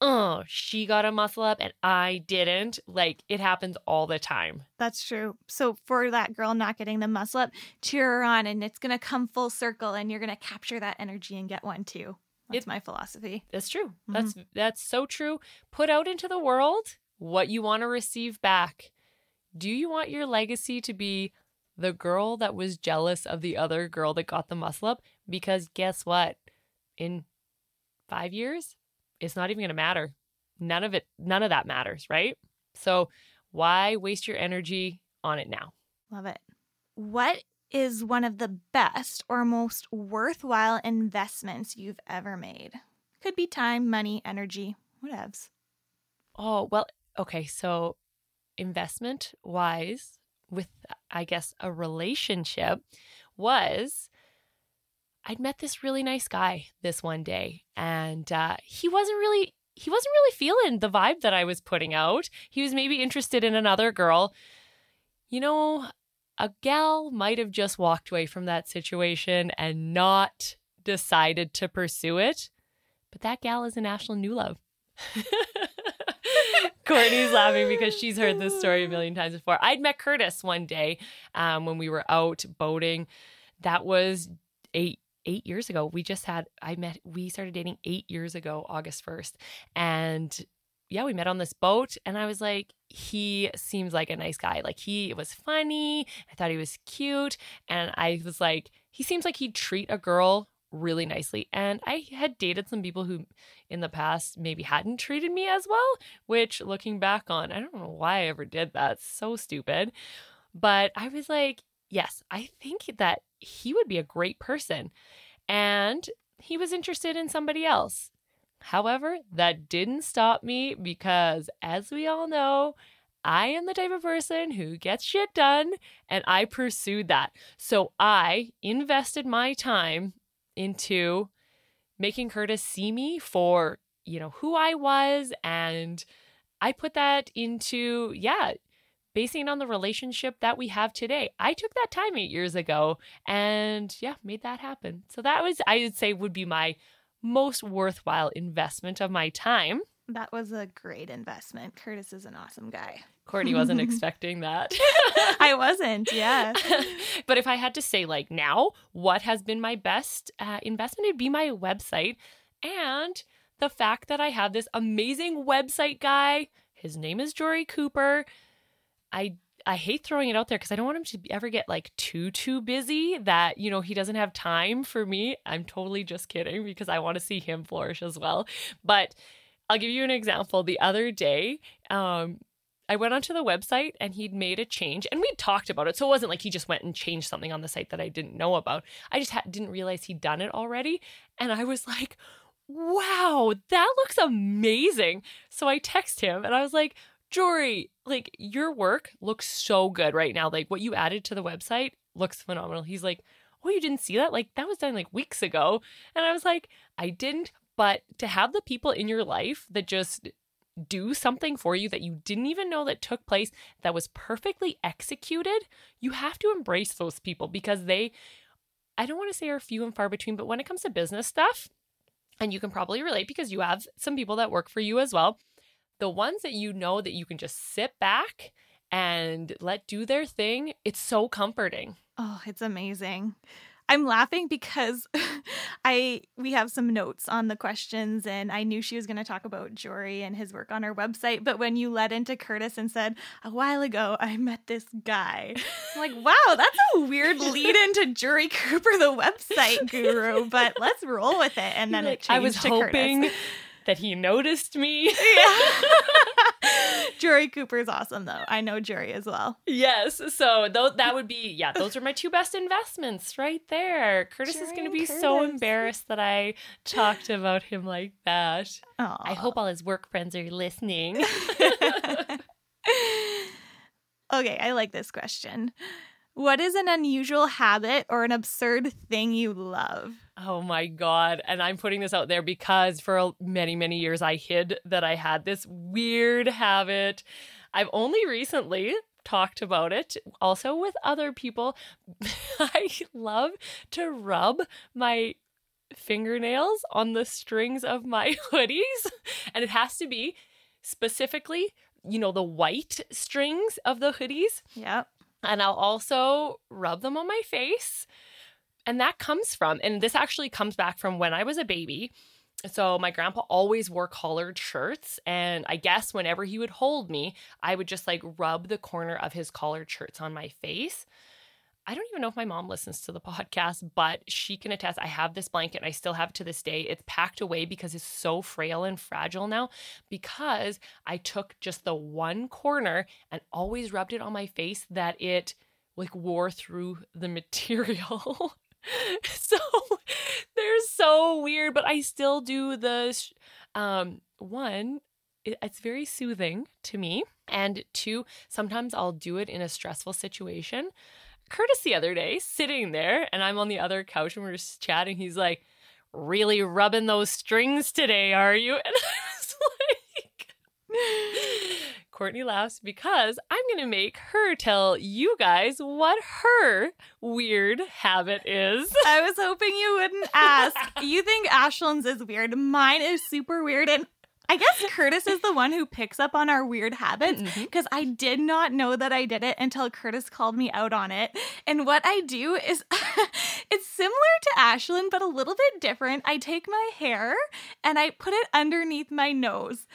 oh, she got a muscle up and I didn't. Like it happens all the time. That's true. So for that girl not getting the muscle up, cheer her on and it's going to come full circle and you're going to capture that energy and get one too. That's it, my philosophy. That's true. Mm-hmm. That's that's so true. Put out into the world what you want to receive back. Do you want your legacy to be the girl that was jealous of the other girl that got the muscle up? Because guess what? In 5 years, it's not even going to matter. None of it, none of that matters, right? So why waste your energy on it now? Love it. What is one of the best or most worthwhile investments you've ever made? Could be time, money, energy, whatevs. Oh, well, okay. So investment wise with I guess a relationship was I'd met this really nice guy this one day and uh, he wasn't really he wasn't really feeling the vibe that I was putting out. He was maybe interested in another girl. You know, a gal might have just walked away from that situation and not decided to pursue it. But that gal is a national new love. (laughs) Courtney's laughing because she's heard this story a million times before. I'd met Curtis one day um, when we were out boating. That was eight eight years ago. We just had I met we started dating eight years ago, August first, and yeah, we met on this boat, and I was like, he seems like a nice guy. Like he was funny. I thought he was cute, and I was like, he seems like he'd treat a girl really nicely. And I had dated some people who in the past maybe hadn't treated me as well, which looking back on, I don't know why I ever did that. It's so stupid. But I was like, yes, I think that he would be a great person. And he was interested in somebody else. However, that didn't stop me because, as we all know, I am the type of person who gets shit done and I pursued that. So I invested my time into making Curtis see me for, you know, who I was. And I put that into, yeah, basing on the relationship that we have today. I took that time eight years ago and, yeah, made that happen. So that was, I would say, would be my most worthwhile investment of my time. That was a great investment. Curtis is an awesome guy. Courtney wasn't (laughs) expecting that. (laughs) I wasn't, (laughs) yeah. but if I had to say, like, now, what has been my best uh, investment? It'd be my website and the fact that I have this amazing website guy. His name is Jory Cooper. I I hate throwing it out there because I don't want him to ever get like too too busy that you know he doesn't have time for me. I'm totally just kidding because I want to see him flourish as well. But I'll give you an example. The other day, um, I went onto the website and he'd made a change and we'd talked about it. So it wasn't like he just went and changed something on the site that I didn't know about. I just ha- didn't realize he'd done it already. And I was like, wow, that looks amazing. So I text him and I was like, Jory, like your work looks so good right now. Like what you added to the website looks phenomenal. He's like, oh, you didn't see that? Like that was done like weeks ago. And I was like, I didn't. But to have the people in your life that just do something for you that you didn't even know that took place that was perfectly executed, you have to embrace those people because they, I don't want to say are few and far between, but when it comes to business stuff, and you can probably relate because you have some people that work for you as well, the ones that you know that you can just sit back and let do their thing, it's so comforting. Oh, it's amazing. I'm laughing because (laughs) I we have some notes on the questions and I knew she was going to talk about Jory and his work on her website, but when you led into Curtis and said, "A while ago I met this guy." I'm like, (laughs) "Wow, that's a weird lead into Jory Cooper the website guru, but let's roll with it." And then like, it changed I was to hoping Curtis. That he noticed me. Yeah. (laughs) Jory Cooper's awesome though. I know Jory as well. Yes. So th- that would be, yeah, those are my two best investments right there. Curtis is going to be so embarrassed that I talked about him like that. Aw. I hope all his work friends are listening. (laughs) okay, I like this question. What is an unusual habit or an absurd thing you love? oh my God. And I'm putting this out there because for many, many years I hid that I had this weird habit. I've only recently talked about it also with other people. (laughs) I love to rub my fingernails on the strings of my (laughs) hoodies, and it has to be specifically, you know, the white strings of the hoodies. Yep. And I'll also rub them on my face. And that comes from, and this actually comes back from when I was a baby. So my grandpa always wore collared shirts. And I guess whenever he would hold me, I would just like rub the corner of his collared shirts on my face. I don't even know if my mom listens to the podcast, but she can attest. I have this blanket. And I still have to this day. It's packed away because it's so frail and fragile now because I took just the one corner and always rubbed it on my face that it like wore through the (laughs) material. (laughs) so they're so weird, but I still do the um one it, it's very soothing to me. And two, sometimes I'll do it in a stressful situation. Curtis the other day sitting there and I'm on the other couch and we're just chatting. He's like, Really rubbing those strings today, are you? (laughs) And I was like, Courtney laughs because I'm going to make her tell you guys what her weird habit is. I was hoping you wouldn't ask. (laughs) you think Ashlyn's is weird. Mine is super weird. And I guess (laughs) Curtis is the one who picks up on our weird habits because mm-hmm. I did not know that I did it until Curtis called me out on it. And what I do is (laughs) it's similar to Ashlyn, but a little bit different. I take my hair and I put it underneath my nose.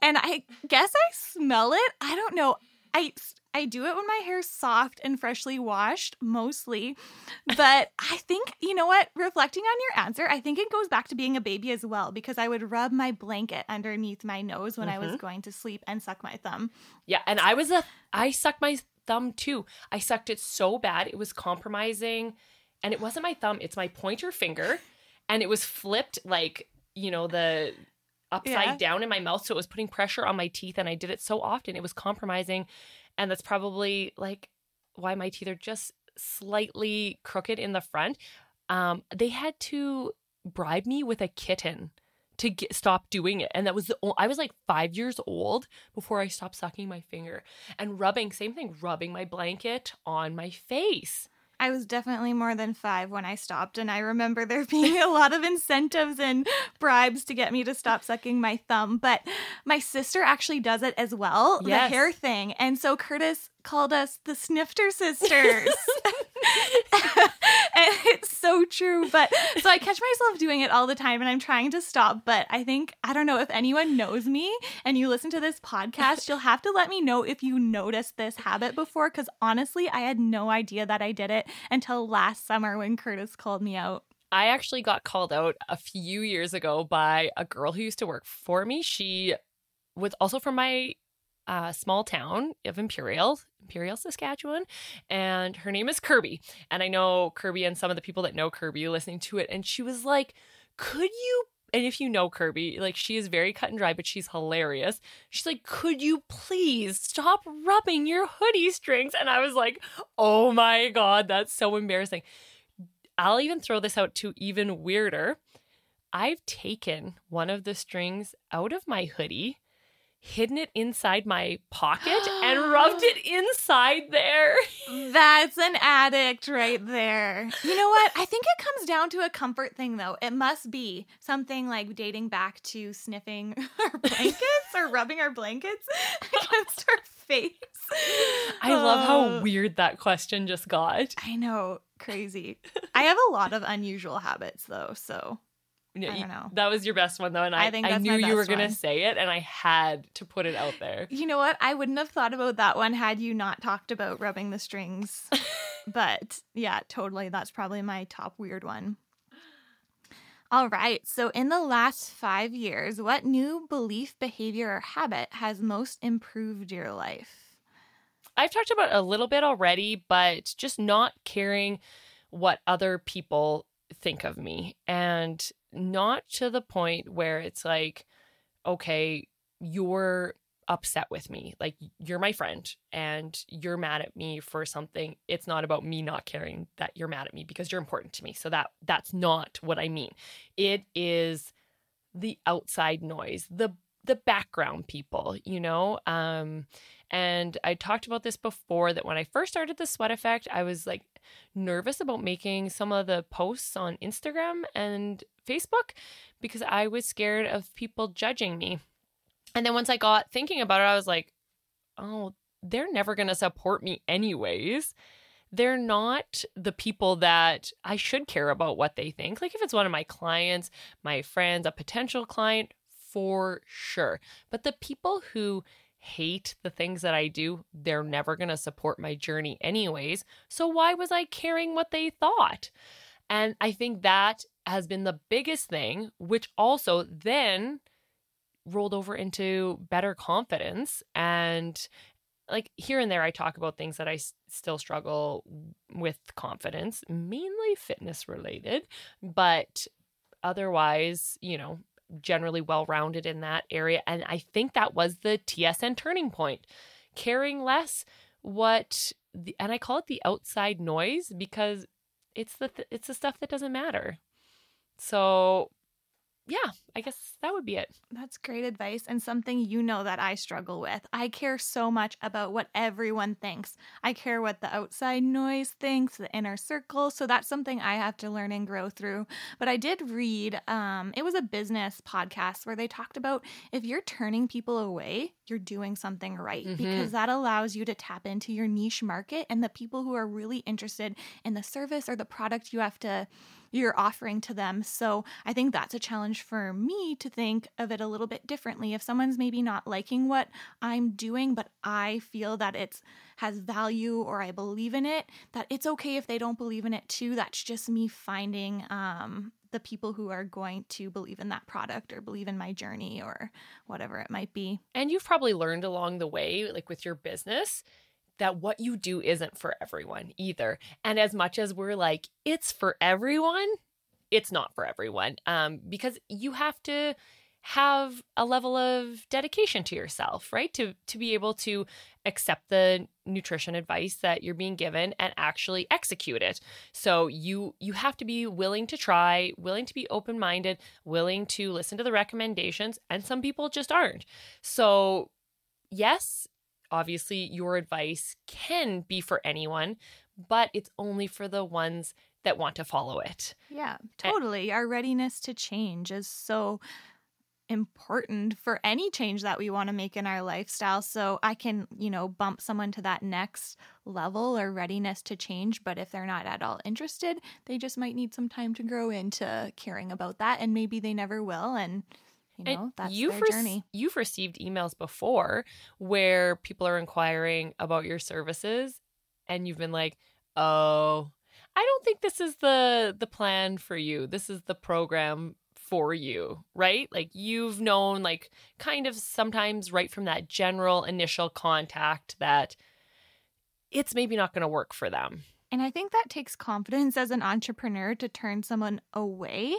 And I guess I smell it. I don't know. I I do it when my hair's soft and freshly washed, mostly. But (laughs) I think, you know what? Reflecting on your answer, I think it goes back to being a baby as well, because I would rub my blanket underneath my nose when mm-hmm. I was mm-hmm. going to sleep and suck my thumb. Yeah. And I was a, I sucked my thumb too. I sucked it so bad, it was compromising. And it wasn't my thumb, it's my pointer finger. And it was flipped like, you know, the upside yeah. down in my mouth. So it was putting pressure on my teeth. And I did it so often, it was compromising and that's probably like why my teeth are just slightly crooked in the front. Um, they had to bribe me with a kitten to get, stop doing it. And that was the I was like five years old before I stopped sucking my finger and rubbing, same thing, rubbing my blanket on my face. I was definitely more than five when I stopped, and I remember there (laughs) being a lot of incentives and bribes to get me to stop sucking my thumb. But my sister actually does it as well, yes. the hair thing. And so Curtis called us the Snifter Sisters. and it's so true. But so I catch myself doing it all the time and I'm trying to stop. But I think, I don't know, if anyone knows me and you listen to this podcast, you'll have to let me know if you noticed this habit before. Cause honestly, I had no idea that I did it until last summer when Curtis called me out. I actually got called out a few years ago by a girl who used to work for me. She was also from my uh, small town of Imperial, Imperial, Saskatchewan, and her name is Kirby. And I know Kirby and some of the people that know Kirby listening to it, and she was like, "Could you?" And if you know Kirby, like she is very cut and dry, but she's hilarious. She's like, "Could you please stop rubbing your hoodie strings?" And I was like, "Oh my god, that's so embarrassing." I'll even throw this out to even weirder. I've taken one of the strings out of my hoodie hidden it inside my pocket and (gasps) rubbed it inside there. (laughs) That's an addict right there. You know what? I think it comes down to a comfort thing though. It must be something like dating back to sniffing (laughs) our blankets or rubbing our blankets (laughs) against our face. I love how oh. weird that question just got. I know, crazy. I have a lot of unusual habits though, so yeah, I don't know. That was your best one though, and I, I, think I knew you were gonna say it, and I had to put it out there. You know what? I wouldn't have thought about that one had you not talked about rubbing the strings. (laughs) but yeah, totally. That's probably my top weird one. All right. So, in the last five years, what new belief, behavior, or habit has most improved your life? I've talked about a little bit already, but just not caring what other people think of me. And not to the point where it's like, okay, you're upset with me. Like you're my friend and you're mad at me for something. It's not about me not caring that you're mad at me because you're important to me. So that that's not what I mean. It is the outside noise, the the background people, you know? Um and I talked about this before that when I first started the sweat effect, I was like nervous about making some of the posts on Instagram and Facebook because I was scared of people judging me. And then once I got thinking about it, I was like, oh, they're never going to support me anyways. They're not the people that I should care about what they think. Like if it's one of my clients, my friends, a potential client, for sure. But the people who hate the things that I do, they're never going to support my journey anyways. So why was I caring what they thought? And I think that has been the biggest thing, which also then rolled over into better confidence and like here and there I talk about things that I s- still struggle with confidence, mainly fitness related, but otherwise, you know, generally well rounded in that area. And I think that was the TSN turning point. Caring less what, the, and I call it the outside noise because it's the th- it's the stuff that doesn't matter. So yeah, I guess that would be it. That's great advice and something you know that I struggle with. I care so much about what everyone thinks. I care what the outside noise thinks, the inner circle. So that's something I have to learn and grow through. But I did read, um, it was a business podcast where they talked about if you're turning people away, you're doing something right mm-hmm. because that allows you to tap into your niche market and the people who are really interested in the service or the product you have to you're offering to them. So I think that's a challenge for me to think of it a little bit differently. If someone's maybe not liking what I'm doing, but I feel that it's has value or I believe in it, that it's okay if they don't believe in it too. That's just me finding um, the people who are going to believe in that product or believe in my journey or whatever it might be. And you've probably learned along the way, like with your business, that what you do isn't for everyone either. And as much as we're like, it's for everyone, it's not for everyone um, because you have to have a level of dedication to yourself right to to be able to accept the nutrition advice that you're being given and actually execute it so you you have to be willing to try willing to be open minded willing to listen to the recommendations and some people just aren't so yes obviously your advice can be for anyone, but it's only for the ones that want to follow it. Yeah, totally. And- Our readiness to change is so important for any change that we want to make in our lifestyle. So I can, you know, bump someone to that next level or readiness to change. But if they're not at all interested, they just might need some time to grow into caring about that. And maybe they never will. And you know, and that's you've their journey. you've received emails before where people are inquiring about your services and you've been like, "Oh, I don't think this is the the plan for you. This is the program for you, right? Like you've known like kind of sometimes right from that general initial contact that it's maybe not going to work for them. And I think that takes confidence as an entrepreneur to turn someone away,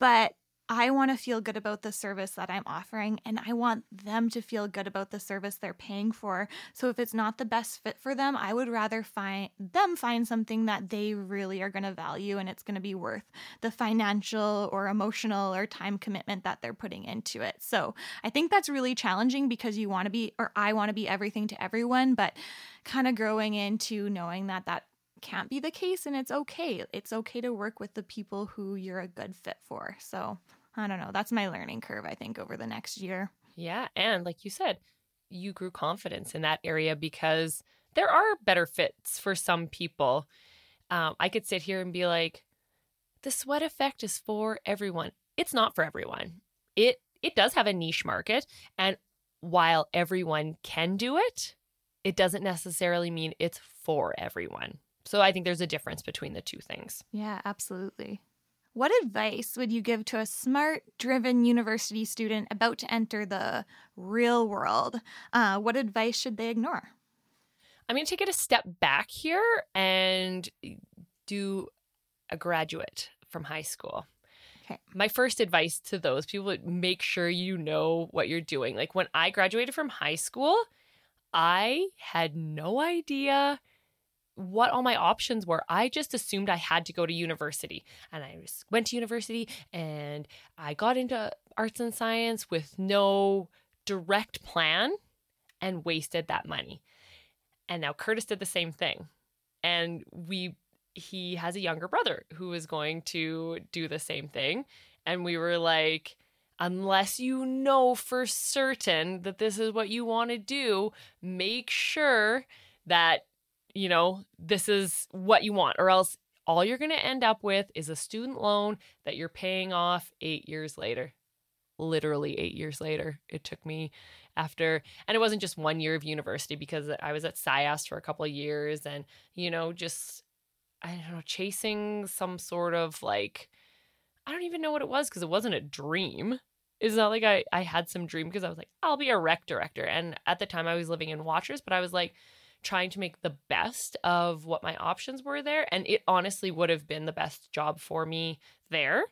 but I want to feel good about the service that I'm offering and I want them to feel good about the service they're paying for. So if it's not the best fit for them, I would rather find them find something that they really are going to value and it's going to be worth the financial or emotional or time commitment that they're putting into it. So I think that's really challenging because you want to be or I want to be everything to everyone, but kind of growing into knowing that that can't be the case and it's okay. It's okay to work with the people who you're a good fit for. So I don't know. That's my learning curve, I think, over the next year. Yeah. And like you said, you grew confidence in that area because there are better fits for some people. Um, I could sit here and be like, the sweat effect is for everyone. It's not for everyone. It it does have a niche market, and while everyone can do it, it doesn't necessarily mean it's for everyone. So I think there's a difference between the two things. Yeah, absolutely. What advice would you give to a smart, driven university student about to enter the real world? Uh, what advice should they ignore? I'm going to take it a step back here and do a graduate from high school. Okay. My first advice to those people would make sure you know what you're doing. Like when I graduated from high school, I had no idea what all my options were. I just assumed I had to go to university. And I went to university and I got into arts and science with no direct plan and wasted that money. And now Curtis did the same thing. And we he has a younger brother who is going to do the same thing. And we were like, unless you know for certain that this is what you want to do, make sure that you know, this is what you want, or else all you're going to end up with is a student loan that you're paying off eight years later. Literally eight years later. It took me after, and it wasn't just one year of university because I was at SIAS for a couple of years and, you know, just, I don't know, chasing some sort of like, I don't even know what it was because it wasn't a dream. It's not like I, I had some dream because I was like, I'll be a rec director. And at the time I was living in Watrous, but I was like, trying to make the best of what my options were there. And it honestly would have been the best job for me there.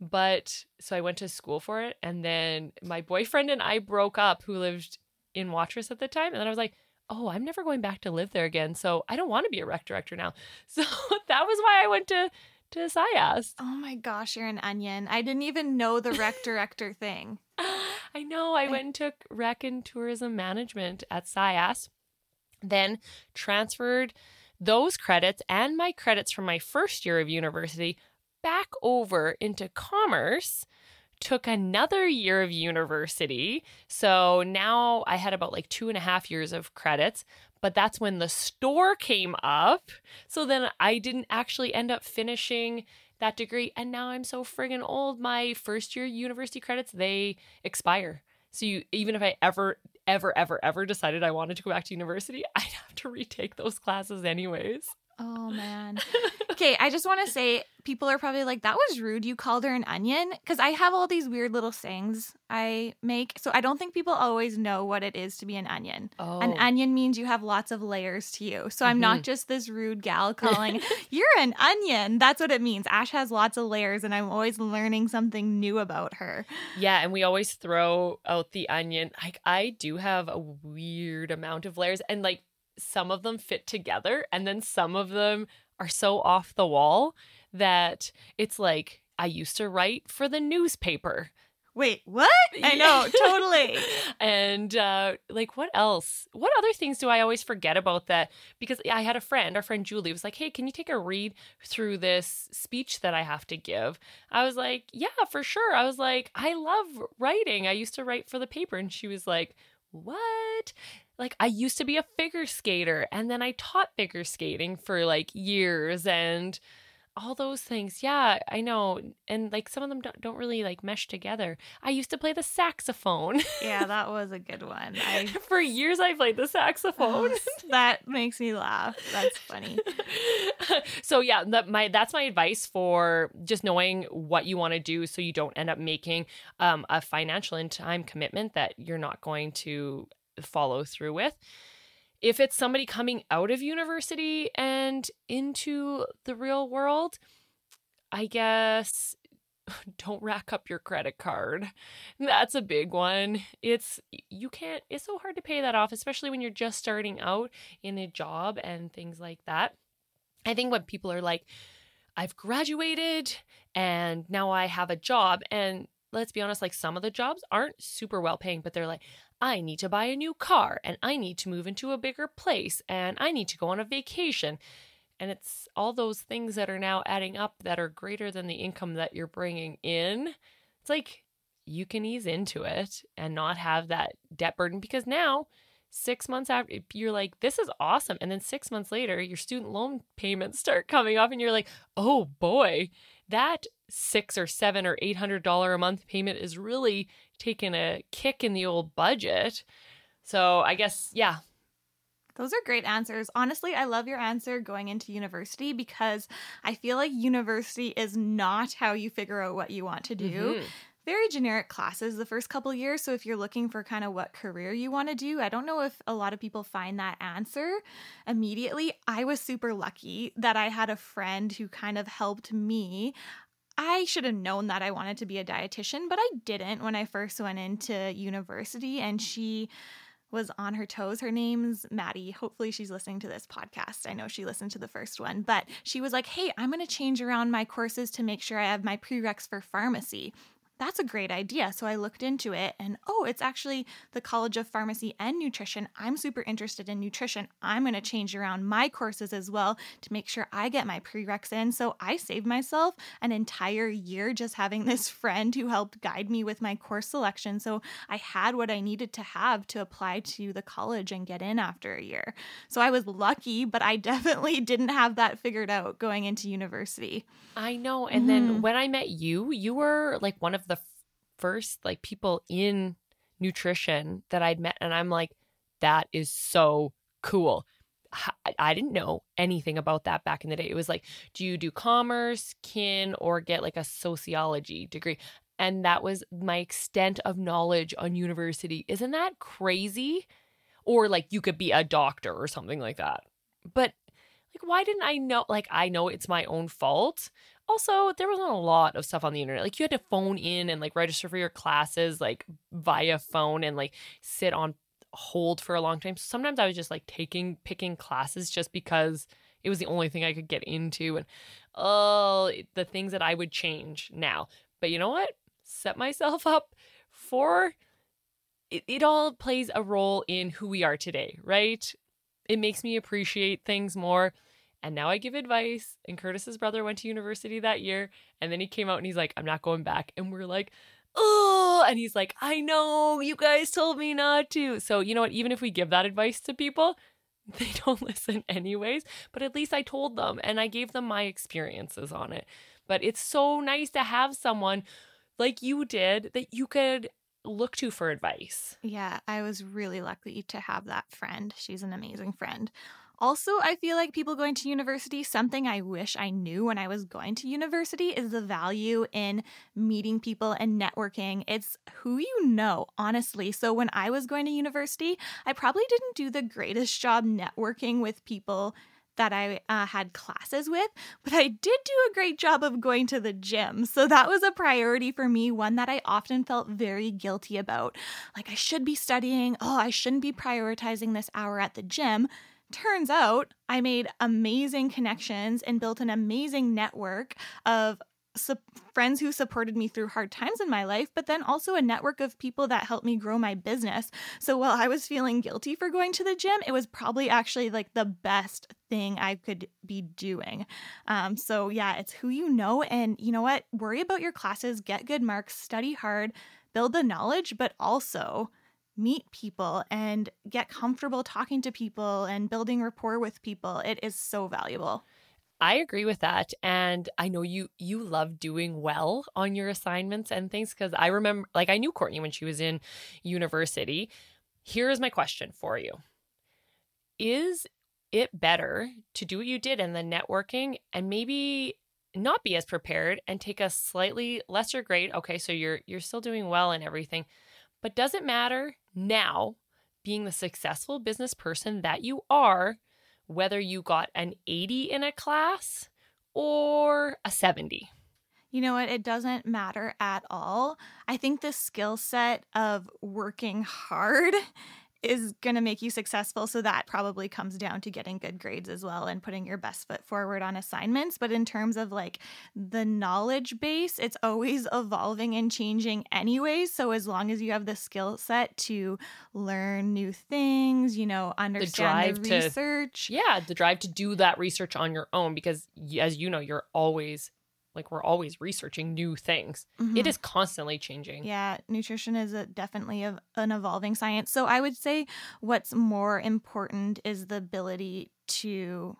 But so I went to school for it. And then my boyfriend and I broke up, who lived in Watrous at the time. And then I was like, oh, I'm never going back to live there again. So I don't want to be a rec director now. (laughs) So that was why I went to to SIAS. Oh my gosh, you're an onion. I didn't even know the rec (laughs) director thing. I know. I went and took rec and tourism management at SIAS, then transferred those credits and my credits from my first year of university back over into commerce took another year of university. So now I had about like two and a half years of credits, but that's when the store came up. So then I didn't actually end up finishing that degree. And now I'm so friggin' old. My first year university credits, they expire. So you even if I ever, ever, ever, ever decided I wanted to go back to university, (laughs) I'd have to retake those classes anyways. Oh man. (laughs) okay, I just want to say people are probably like that was rude. You called her an onion because I have all these weird little sayings I make. So I don't think people always know what it is to be an onion. Oh. An onion means you have lots of layers to you. So I'm not Mhm. just this rude gal (laughs) calling you're an onion. That's what it means. Ash has lots of layers and I'm always learning something new about her. Yeah, and we always throw out the onion. Like I do have a weird amount of layers and like some of them fit together and then some of them are so off the wall that it's like I used to write for the newspaper. Wait, what? I know, totally. (laughs) and uh like what else? What other things do I always forget about that? Because I had a friend, our friend Julie was like, "Hey, can you take a read through this speech that I have to give?" I was like, "Yeah, for sure." I was like, "I love writing. I used to write for the paper." And she was like, "What?" Like I used to be a figure skater and then I taught figure skating for like years and all those things. Yeah, I know. And like some of them don't, don't really like mesh together. I used to play the saxophone. (laughs) yeah, that was a good one. I For years I played the saxophone. that makes me laugh. That's funny. (laughs) so yeah, that my that's my advice for just knowing what you want to do so you don't end up making um, a financial and time commitment that you're not going to follow through with. If it's somebody coming out of university and into the real world, I guess (laughs) don't rack up your credit card. That's a big one. It's you can't it's so hard to pay that off especially when you're just starting out in a job and things like that. I think when people are like I've graduated and now I have a job and let's be honest like some of the jobs aren't super well paying but they're like I need to buy a new car and I need to move into a bigger place and I need to go on a vacation. And it's all those things that are now adding up that are greater than the income that you're bringing in. It's like you can ease into it and not have that debt burden because now, six months after, you're like, this is awesome. And then six months later, your student loan payments start coming off and you're like, oh boy, that six or seven or eight hundred dollar a month payment is really taking a kick in the old budget. So I guess, yeah, Those are great answers. Honestly, I love your answer going into university because I feel like university is not how you figure out what you want to do. Mhm. Very generic classes the first couple years. So if you're looking for kind of what career you want to do, I don't know if a lot of people find that answer immediately. I was super lucky that I had a friend who kind of helped me. I should have known that I wanted to be a dietitian, but I didn't when I first went into university. And she was on her toes. Her name's Maddie. Hopefully, she's listening to this podcast. I know she listened to the first one, but she was like, Hey, I'm going to change around my courses to make sure I have my prereqs for pharmacy. That's a great idea. So I looked into it and oh, it's actually the College of Pharmacy and Nutrition. I'm super interested in nutrition. I'm going to change around my courses as well to make sure I get my prereqs in. So I saved myself an entire year just having (laughs) this friend who helped guide me with my course selection. So I had what I needed to have to apply to the college and get in after a year. So I was lucky, but I (laughs) definitely didn't have that figured out going into university. I know. And Mhm. then when I met you, you were like one of the first like people in nutrition that I'd met, and I'm like, that is so cool. I didn't know anything about that back in the day. It was like, do you do commerce, kin, or get like a sociology degree? And that was my extent of knowledge on university. Isn't that crazy? Or like you could be a doctor or something like that. But Like, why didn't I know? Like, I know it's my own fault. Also, there wasn't a lot of stuff on the internet. Like, you had to phone in and like register for your classes, like via phone and like sit on hold for a long time. So sometimes I was just like taking, picking classes just because it was the only thing I could get into. And oh, the things that I would change now. But you know what? Set myself (laughs) up for it, it all plays a role in who we are today, right? It makes me appreciate things more. And now I give advice. And Curtis's brother went to university that year. And then he came out and he's like, I'm not going back. And we're like, oh, and he's like, I know, you guys told me not to. So, you know what? Even if we give that advice to people, (laughs) they don't (laughs) listen anyways. But at least I told them and I gave them my experiences on it. But it's so nice to have someone like you did that you could look to for advice. Yeah, I was really lucky to have that friend. She's an amazing friend. Also, I feel like people going to university, something I wish I knew when I was going to university is the value in meeting people and networking. It's who you know, honestly. So, when I was going to university, I probably didn't do the greatest job networking with people that I uh, had classes with, but I did do a great job of going to the gym. So that was a priority for me, one that I often felt very guilty about. Like, I should be studying. Oh, I shouldn't be prioritizing this hour at the gym. Turns out I made amazing connections and built an amazing network of su- friends who supported me through hard times in my life, but then also a network of people that helped me grow my business. So while I was feeling guilty for going to the gym, it was probably actually like the best thing I could be doing. Um, so yeah, it's who you know. And you know what? Worry about your classes, get good marks, study hard, build the knowledge, but also meet people and get comfortable talking to people and building rapport with people. It is so valuable. I agree with that and I know you you love doing well on your assignments and things cuz I remember like I knew Courtney when she was in university. Here is my question for you. Is it better to do what you did in the networking and maybe not be as prepared and take a slightly lesser grade? Okay, so you're you're still doing well and everything. But does it matter now being the successful business person that you are? Whether you got an 80 in a class or a 70. You know what? It doesn't matter at all. I think the skill set of working hard is going to make you successful. So that probably comes down to getting good grades as well and putting your best foot forward on assignments. But in terms of like the knowledge base, it's always (laughs) evolving and changing anyways. So as long as you have the skill set to learn new things, you know, understand the, drive the research. To, yeah, the drive to do that research on your own because as you know, you're always like we're always researching new things. Mm-hmm. It is constantly changing. Yeah, nutrition is a, definitely a, an evolving science. So I would say what's more important is the ability to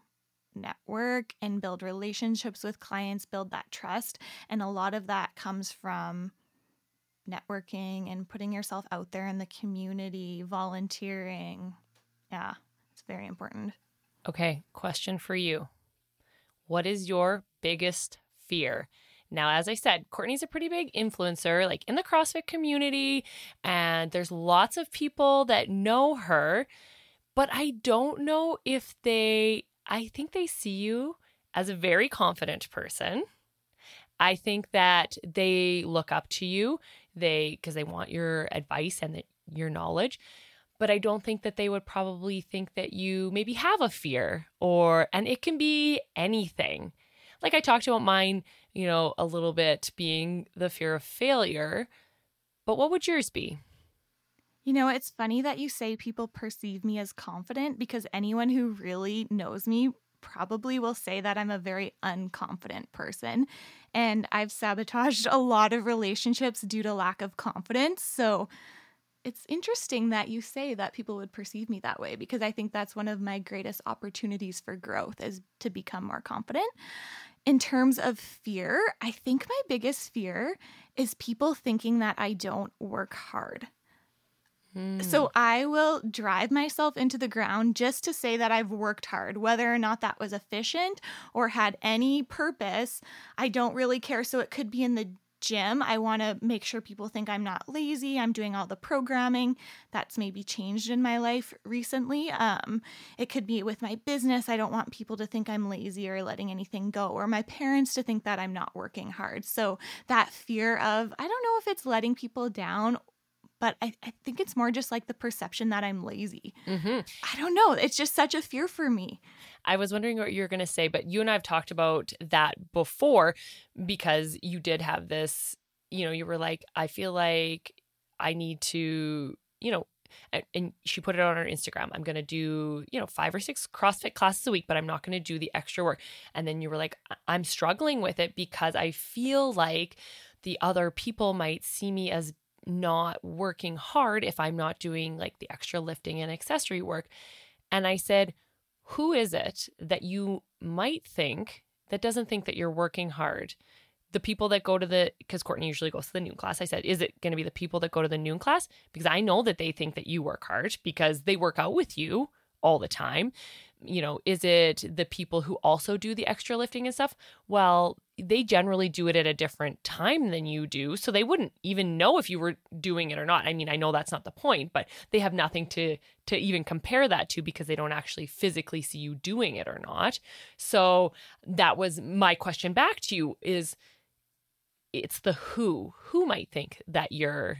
network and build relationships with clients, build that trust, and a lot of that comes from networking and putting yourself out there in the community, volunteering. Yeah, it's very important. Okay, question for you. What is your biggest fear. Now, as I said, Courtney's a pretty big influencer, like in the CrossFit community, and there's lots of people that know her, but I don't know if they, I think they see you as a very confident person. I think that they look up to you, they, because they want your advice and the, your knowledge but I don't think that they would probably think that you maybe have a fear or, and it can be anything like I talked about mine, you know, a little bit being the fear of failure. But what would yours be? You know, it's funny that you say people perceive me as confident because anyone who really knows me probably will say that I'm a very unconfident person. And I've sabotaged a lot of relationships due to lack of confidence. So it's interesting that you say that people would perceive me that way because I think that's one of my greatest opportunities for growth is to become more confident. In terms of fear, I think my biggest fear is people thinking that I don't work hard. Mm. So I will drive myself into the ground just to say that I've worked hard, whether or not that was efficient or had any purpose. I don't really care. So it could be in the gym. I want to make sure people think I'm not lazy. I'm doing all the programming. That's maybe changed in my life recently. Um, it could be with my business. I don't want people to think I'm lazy or letting anything go, or my parents to think that I'm not working hard. So that fear of, I don't know if it's letting people down but I, I, think it's more just like the perception that I'm lazy. Mm-hmm. I don't know. It's just such a fear for me. I was wondering what you were going to say, but you and I have talked about that before because you did have this, you know, you were like, I feel like I need to, you know, and she put it on her Instagram. I'm going to do, you know, five or six CrossFit classes a week, but I'm not going to do the extra work. And then you were like, I'm struggling with it because I feel like the other people might see me as not working hard if I'm not doing like the extra lifting and accessory work. And I said, Who is it that you might think that doesn't think that you're working hard? The people that go to the, because Courtney usually goes to the noon class. I said, Is it going to be the people that go to the noon class? Because I know that they think that you work hard because they work out with you all the time you know, is it the people who also do the extra lifting and stuff? Well, they generally do it at a different time than you do. So they wouldn't even know if you were doing it or not. I mean, I know that's not the point, but they have nothing to to even compare that to because they don't actually physically see you doing it or not. So that was my question back to you is it's the who. Who might think that you're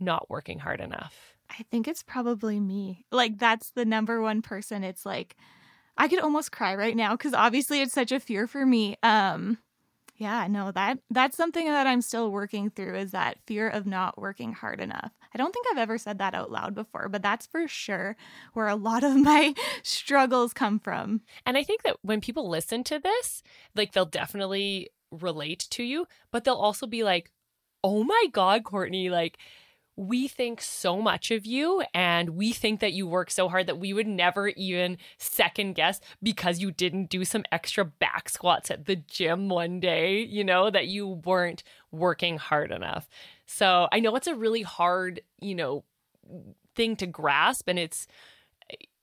not working hard enough? I think it's probably me. Like that's the number one person. It's like I could almost cry right now cuz obviously it's such a fear for me. Um yeah, no, that that's something that I'm still working through is that fear of not working hard enough. I don't think I've ever said that out loud before, but that's for sure where a lot of (laughs) my struggles come from. And I think that when people listen to this, like they'll definitely relate to you, but they'll also be like, "Oh my god, Courtney, like we think so much of you and we think that you work so hard that we would never even second guess because you didn't do some extra back squats at the gym one day, you know, that you weren't working hard enough. So I know it's a really hard, you know, thing to grasp and it's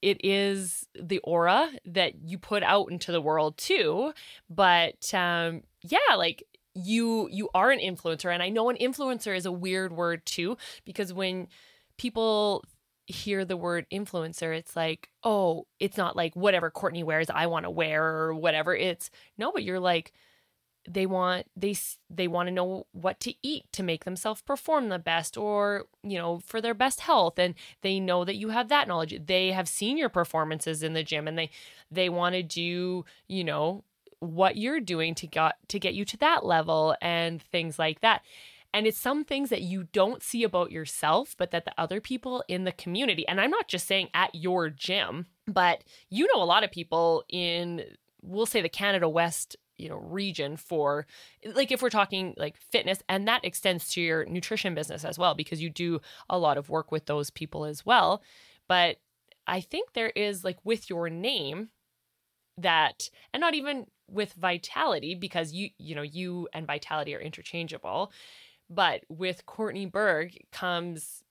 it is the aura that you put out into the world too but um yeah like you you are an influencer and i know an influencer is a weird word too because when people hear the word influencer it's like oh it's not like whatever courtney wears i want to wear or whatever. It's no but you're like they want they they want to know what to eat to make themselves perform the best or you know for their best health and they know that you have that knowledge. They have seen your performances in the gym and they they want to do you know what you're doing to get to get you to that level and things like that. And it's some things that you don't see about yourself, but that the other people in the community, and I'm not just saying at your gym, but you know a lot of people in we'll say the Canada West you know region for like if we're talking like fitness and that extends to your nutrition business as well because you do a lot of work with those people as well but i think there is like with your name that and not even with vitality because you you know you and vitality are interchangeable but with courtney berg comes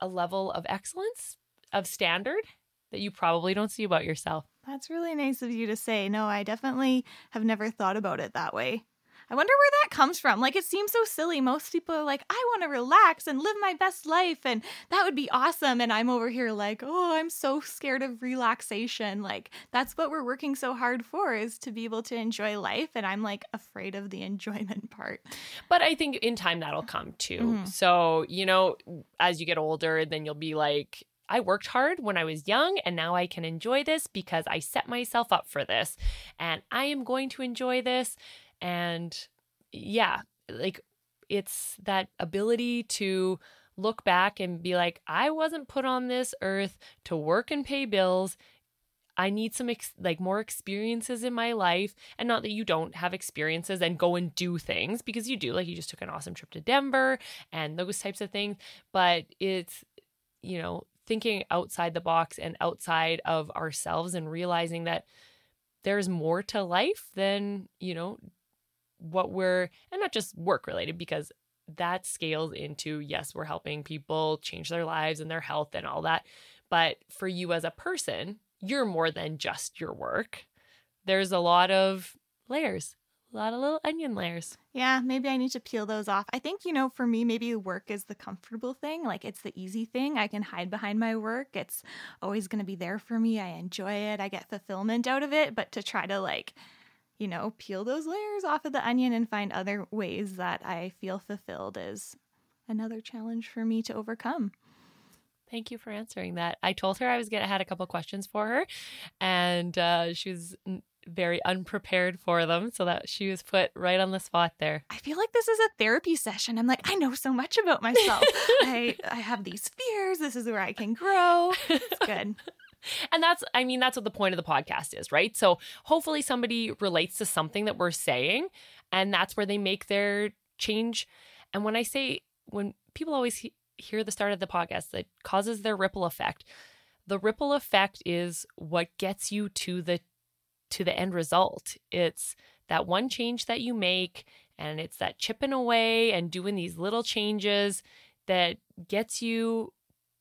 a level of excellence of standard that you probably don't see about yourself. That's really nice of you to say. No i definitely have never thought about it that way I wonder where that comes from. Like, it seems so silly. Most people are like, I want to relax and live my best life, and that would be awesome. And I'm over here like, oh, I'm so scared of relaxation. Like, that's what we're working so hard for is to be able to enjoy life. And I'm like afraid of the enjoyment (laughs) part. But I think in time that'll come too. Mm-hmm. So, you know, as you get older, then you'll be like, I worked hard when I was young and now I can enjoy this because I set myself up for this and I am going to enjoy this. And yeah, like it's that ability to look back and be like, I wasn't put on this earth to work and pay bills. I need some ex- like more experiences in my life and not that you don't have experiences and go and do things because you do like you just took an awesome trip to Denver and those types of things but it's you know thinking outside the box and outside of ourselves and realizing that there's more to life than you know what we're, and not just work related, because that scales into yes, we're helping people change their lives and their health and all that. But for you as a person, you're more than just your work. There's a lot of layers, a lot of little onion layers. Yeah, maybe I need to peel those off. I think, you know, for me, maybe work is the comfortable thing. Like it's the easy thing. I can hide behind my work. It's always going to be there for me. I enjoy it. I get fulfillment out of it. But to try to, like, you know, peel those layers off of the onion and find other ways that I feel fulfilled is another challenge for me to overcome. Thank you for answering that. I told her I was gonna had a couple questions for her, and uh, she was very unprepared for them, so that she was put right on the spot there. I feel like this is a therapy session. I'm like, I know so much about myself. (laughs) I I have these fears. This is where I can grow. It's (laughs) good. And that's, I mean, that's what the point of the podcast is, right? So hopefully somebody relates to something that we're saying, and that's where they make their change. And when I say, when people always he- hear the start of the podcast, that causes their ripple effect. The ripple effect is what gets you to the to the end result. It's that one change that you make, and it's that chipping away and doing these little changes that gets you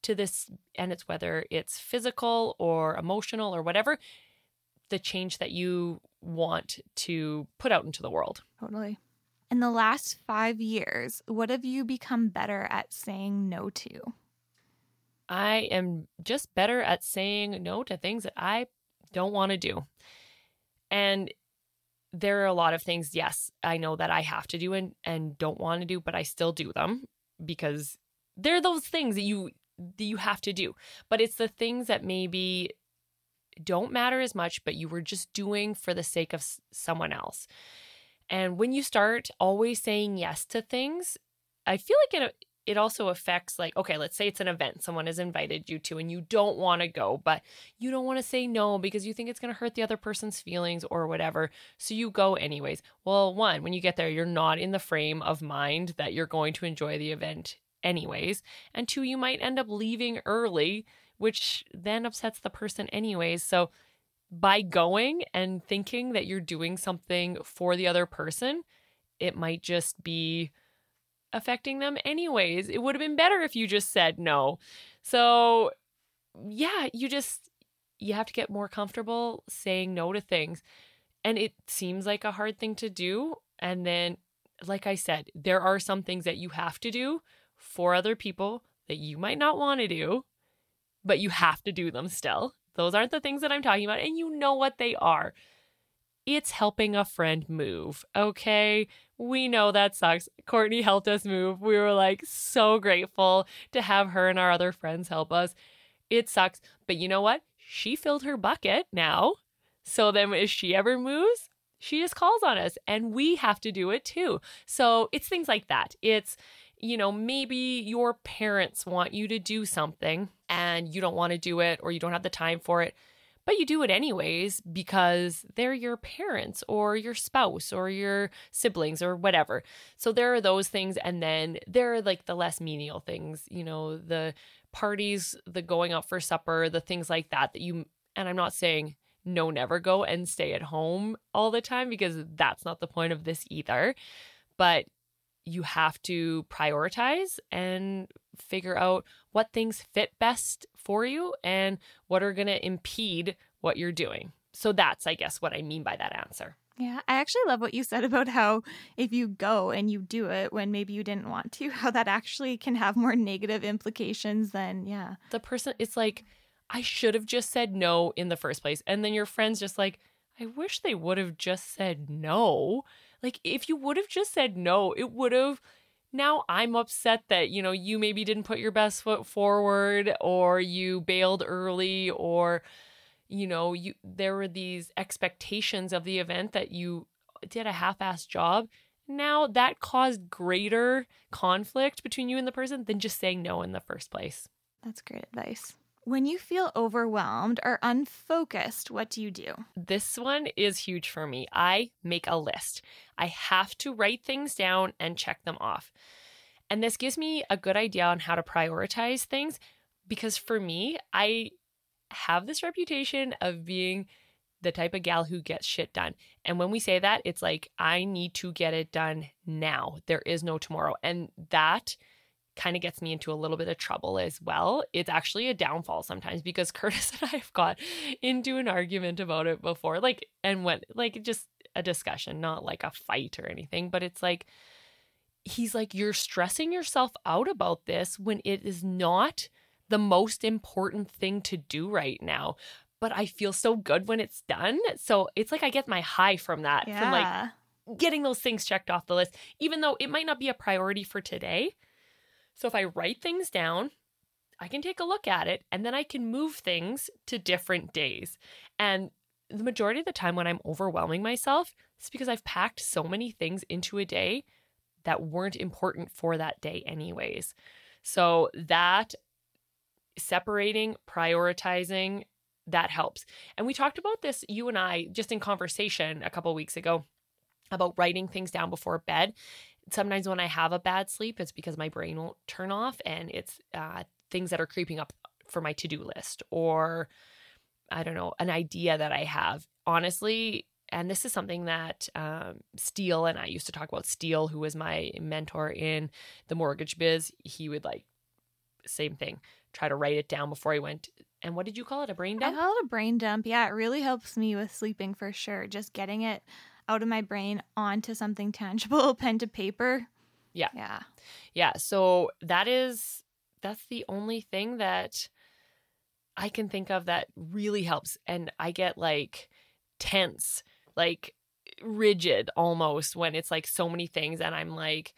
to this and it's whether it's physical or emotional or whatever the change that you want to put out into the world Totally. In the last five years, what have you become better at saying no to? i am just better at saying no to things that i don't want to do and there are a lot of things yes i know that i have to do and, and don't want to do but i still do them because they're those things that you you have to do. But it's the things that maybe don't matter as much but you were just doing for the sake of someone else. And when you start always saying yes to things i feel like it it also affects like okay let's say it's an event someone has invited you to and you don't want to go but you don't want to say no because you think it's going to hurt the other person's feelings or whatever. So you go anyways. Well one when you get there you're not in the frame of mind that you're going to enjoy the event anyways and two you might end up leaving early which then upsets the person anyways so by going and thinking that you're doing something for the other person it might just be affecting them anyways. It would have been better if you just said no. So, yeah, you just you have to get more comfortable saying no to things. And it seems like a hard thing to do, and then like I said, there are some things that you have to do for other people that you might not want to do, but you have to do them still. Those aren't the things that I'm talking about, and you know what they are. It's helping a friend move, okay? We know that sucks. Courtney helped us move. We were like so grateful to have her and our other friends help us. It sucks, but you know what? She filled her bucket now. So then if she ever moves, she just calls on us and we have to do it too. So it's things like that. It's, you know, maybe your parents want you to do something and you don't want to do it or you don't have the time for it but you do it anyways because they're your parents or your spouse or your siblings or whatever. So there are those things. And then there are like the less menial things, you know, the parties, the going out for supper, the things like that, that you, and I'm not saying no, never go and stay at home all the time because that's not the point of this either. But you have to prioritize and figure out what things fit best for you and what are going to impede what you're doing. So that's, I guess, what I mean by that answer. Yeah, I actually love what you said about how if you go and you do it when maybe you didn't want to, (laughs) how that actually can have more negative implications than, yeah. The person, it's like, I should have just said no in the first place. And then your friend's just like, I wish they would have just said no. Like, if you would have just said no, it would have. Now I'm upset that, you know, you maybe didn't put your best foot forward or you bailed early or, you know, you there were these expectations of the event that you did a half-assed job. Now that caused greater conflict between you and the person than just saying no in the first place. That's great advice. When you feel overwhelmed or unfocused, what do you do? This one is huge for me. I make a list. I have to write things down and check them off. And this gives me a good idea on how to prioritize things because for me, I have this reputation of being the type of gal who gets shit done. And when we say that, it's like, I need to get it done now. There is no tomorrow. And that kind of gets me into a little bit of trouble as well. It's actually a downfall sometimes because (laughs) Curtis and I have got into an argument about it before. Like, and when, like, just a discussion, not like a fight or anything, but it's like, he's like, you're stressing yourself out about this when it is not the most important thing to do right now. But I feel so good when it's done. So it's like I get my high from that, Yeah. from like getting those things checked off the list, even though it might not be a priority for today. So if I write things down, I can take a look at it and then I can move things to different days. And the majority of the time when I'm overwhelming myself, it's because I've packed so many things into a day that weren't important for that day, anyways. So that separating, prioritizing, that helps. And we talked about this, you and I, just in conversation a couple weeks ago about writing things down before bed. Sometimes when I have a bad sleep, it's because my brain won't turn off and it's uh, things that are creeping up for my to do list or I don't know, an idea that I have. Honestly, and this is something that um, Steele and I used to talk about. Steele, who was my mentor in the mortgage biz, he would like, same thing, try to write it down before he went. And what did you call it? A brain dump? I call it a brain dump. Yeah, it really helps me with sleeping for sure. Just getting it out of my brain onto something tangible, (laughs) pen to paper. Yeah. Yeah. Yeah. So that is that's the only thing that I can think of that really helps. And I get like tense, like rigid almost when it's like so many things and I'm like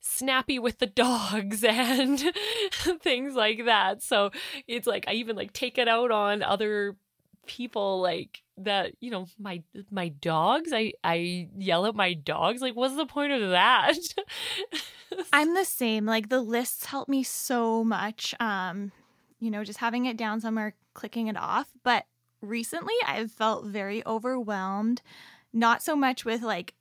snappy with the (laughs) dogs and (laughs) things like that. So it's like I even like take it out on other people like that you know my my dogs i i yell at my dogs like what's the point of that (laughs) I'm the same. Like the lists help me so much. Um, you know, just having it down somewhere, clicking it off. But recently I've felt very overwhelmed, not so much with like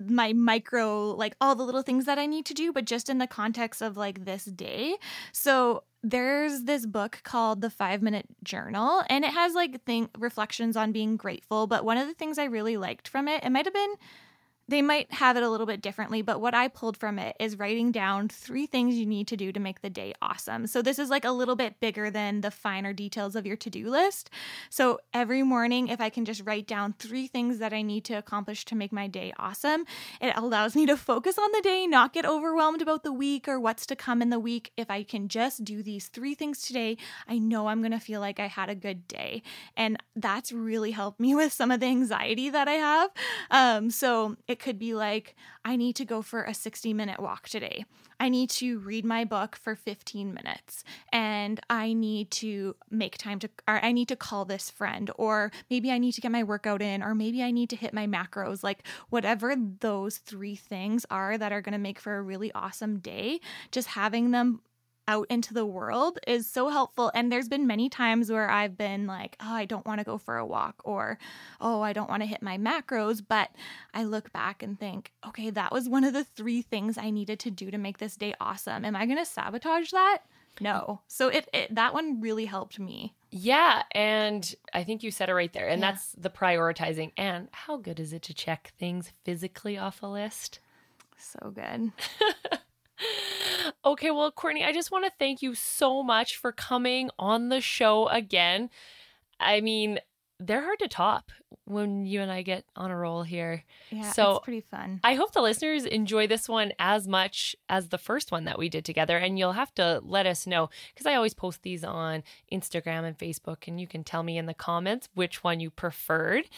my micro like all the little things that I need to do, but just in the context of like this day. So there's this book called The 5 Minute Journal and it has like thing reflections on being grateful, but one of the things I really liked from it, it might have been they might have it a little bit differently, but what I pulled from it is writing down three things you need to do to make the day awesome. So, this is like a little bit bigger than the finer details of your to do list. So, every morning, if I can just write down three things that I need to accomplish to make my day awesome, it allows me to focus on the day, not get overwhelmed about the week or what's to come in the week. If I can just do these three things today, I know I'm going to feel like I had a good day. And that's really helped me (laughs) with some of the anxiety that I have. Um, so, it could be like, I need to go for a 60 minute walk today. I need to read my book for 15 minutes and I need to make time to, or I need to call this friend, or maybe I need to get my workout in, or maybe I need to hit my macros. Like, whatever those three things are that are going to make for a really awesome day, just having them out into the world is so helpful. And there's been many times where I've been like, oh, I don't want to go for a walk, or oh, I don't want to hit my macros. But I look back and think, okay, that was one of the three things I needed to do to make this day awesome. Am I going to sabotage that? No. So it, it that one really helped me. Yeah, and I think you said it right there. And Yeah. that's the prioritizing. And how good is it to check things physically off a list? So good. (laughs) okay, well, Courtney, I just want to thank you so much for coming on the show again. I mean, they're hard to top when you and I get on a roll here. Yeah, So- it's pretty fun. I hope the listeners enjoy this one as much as the first one that we did together. And you'll have to let us know because I always post these on Instagram and Facebook, and you can tell me in the comments which one you preferred.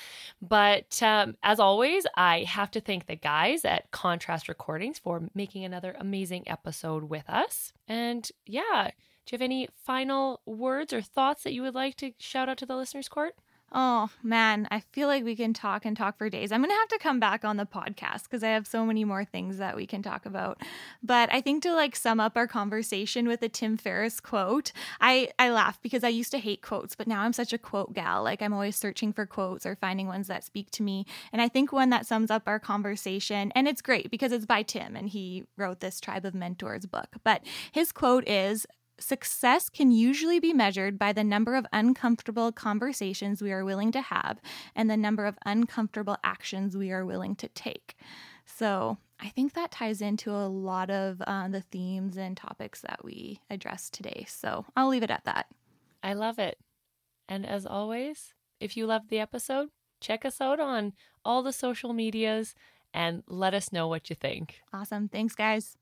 But um, as always, I have to thank the guys at Contrast Recordings for making another amazing episode with us. And yeah, do you have any final words or thoughts that you would like to shout out to the listeners, Court? Oh man, I feel like we can talk and talk for days. I'm going to have to come back on the podcast because I have so many more things that we can talk about. But I think to like sum up our conversation with a Tim Ferriss quote, I I laugh because I used to hate quotes, but now I'm such a quote gal. Like I'm always searching for quotes or finding ones that speak to me. And I think one that sums up our conversation and it's great because it's by Tim and he wrote this Tribe of Mentors book. But his quote is Success can usually be measured by the number of uncomfortable conversations we are willing to have and the number of uncomfortable actions we are willing to take. So, I think that ties into a lot of uh, the themes and topics that we addressed today. So, I'll leave it at that. I love it. And as always, if you loved the episode, check us out on all the social medias and let us know what you think. Awesome. Thanks, guys.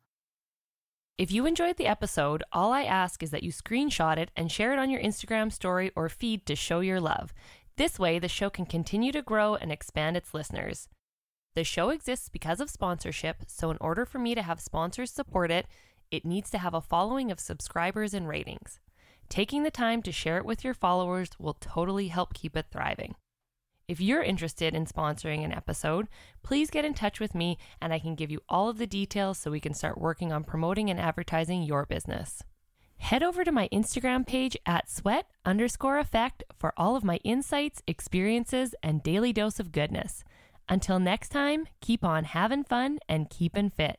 If you enjoyed the episode, all I ask is that you screenshot it and share it on your Instagram story or feed to show your love. This way, the show can continue to grow and expand its listeners. The show exists because of sponsorship, so in order for me to have sponsors support it, it needs to have a following of subscribers and ratings. Taking the time to share it with your followers will totally help keep it thriving. If you're interested in sponsoring an episode, please get in touch with me and I can give you all of the details so we can start working on promoting and advertising your business. Head over to my Instagram page at sweat underscore effect for all of my insights, experiences, and daily dose of goodness. Until next time, keep on having fun and keeping fit.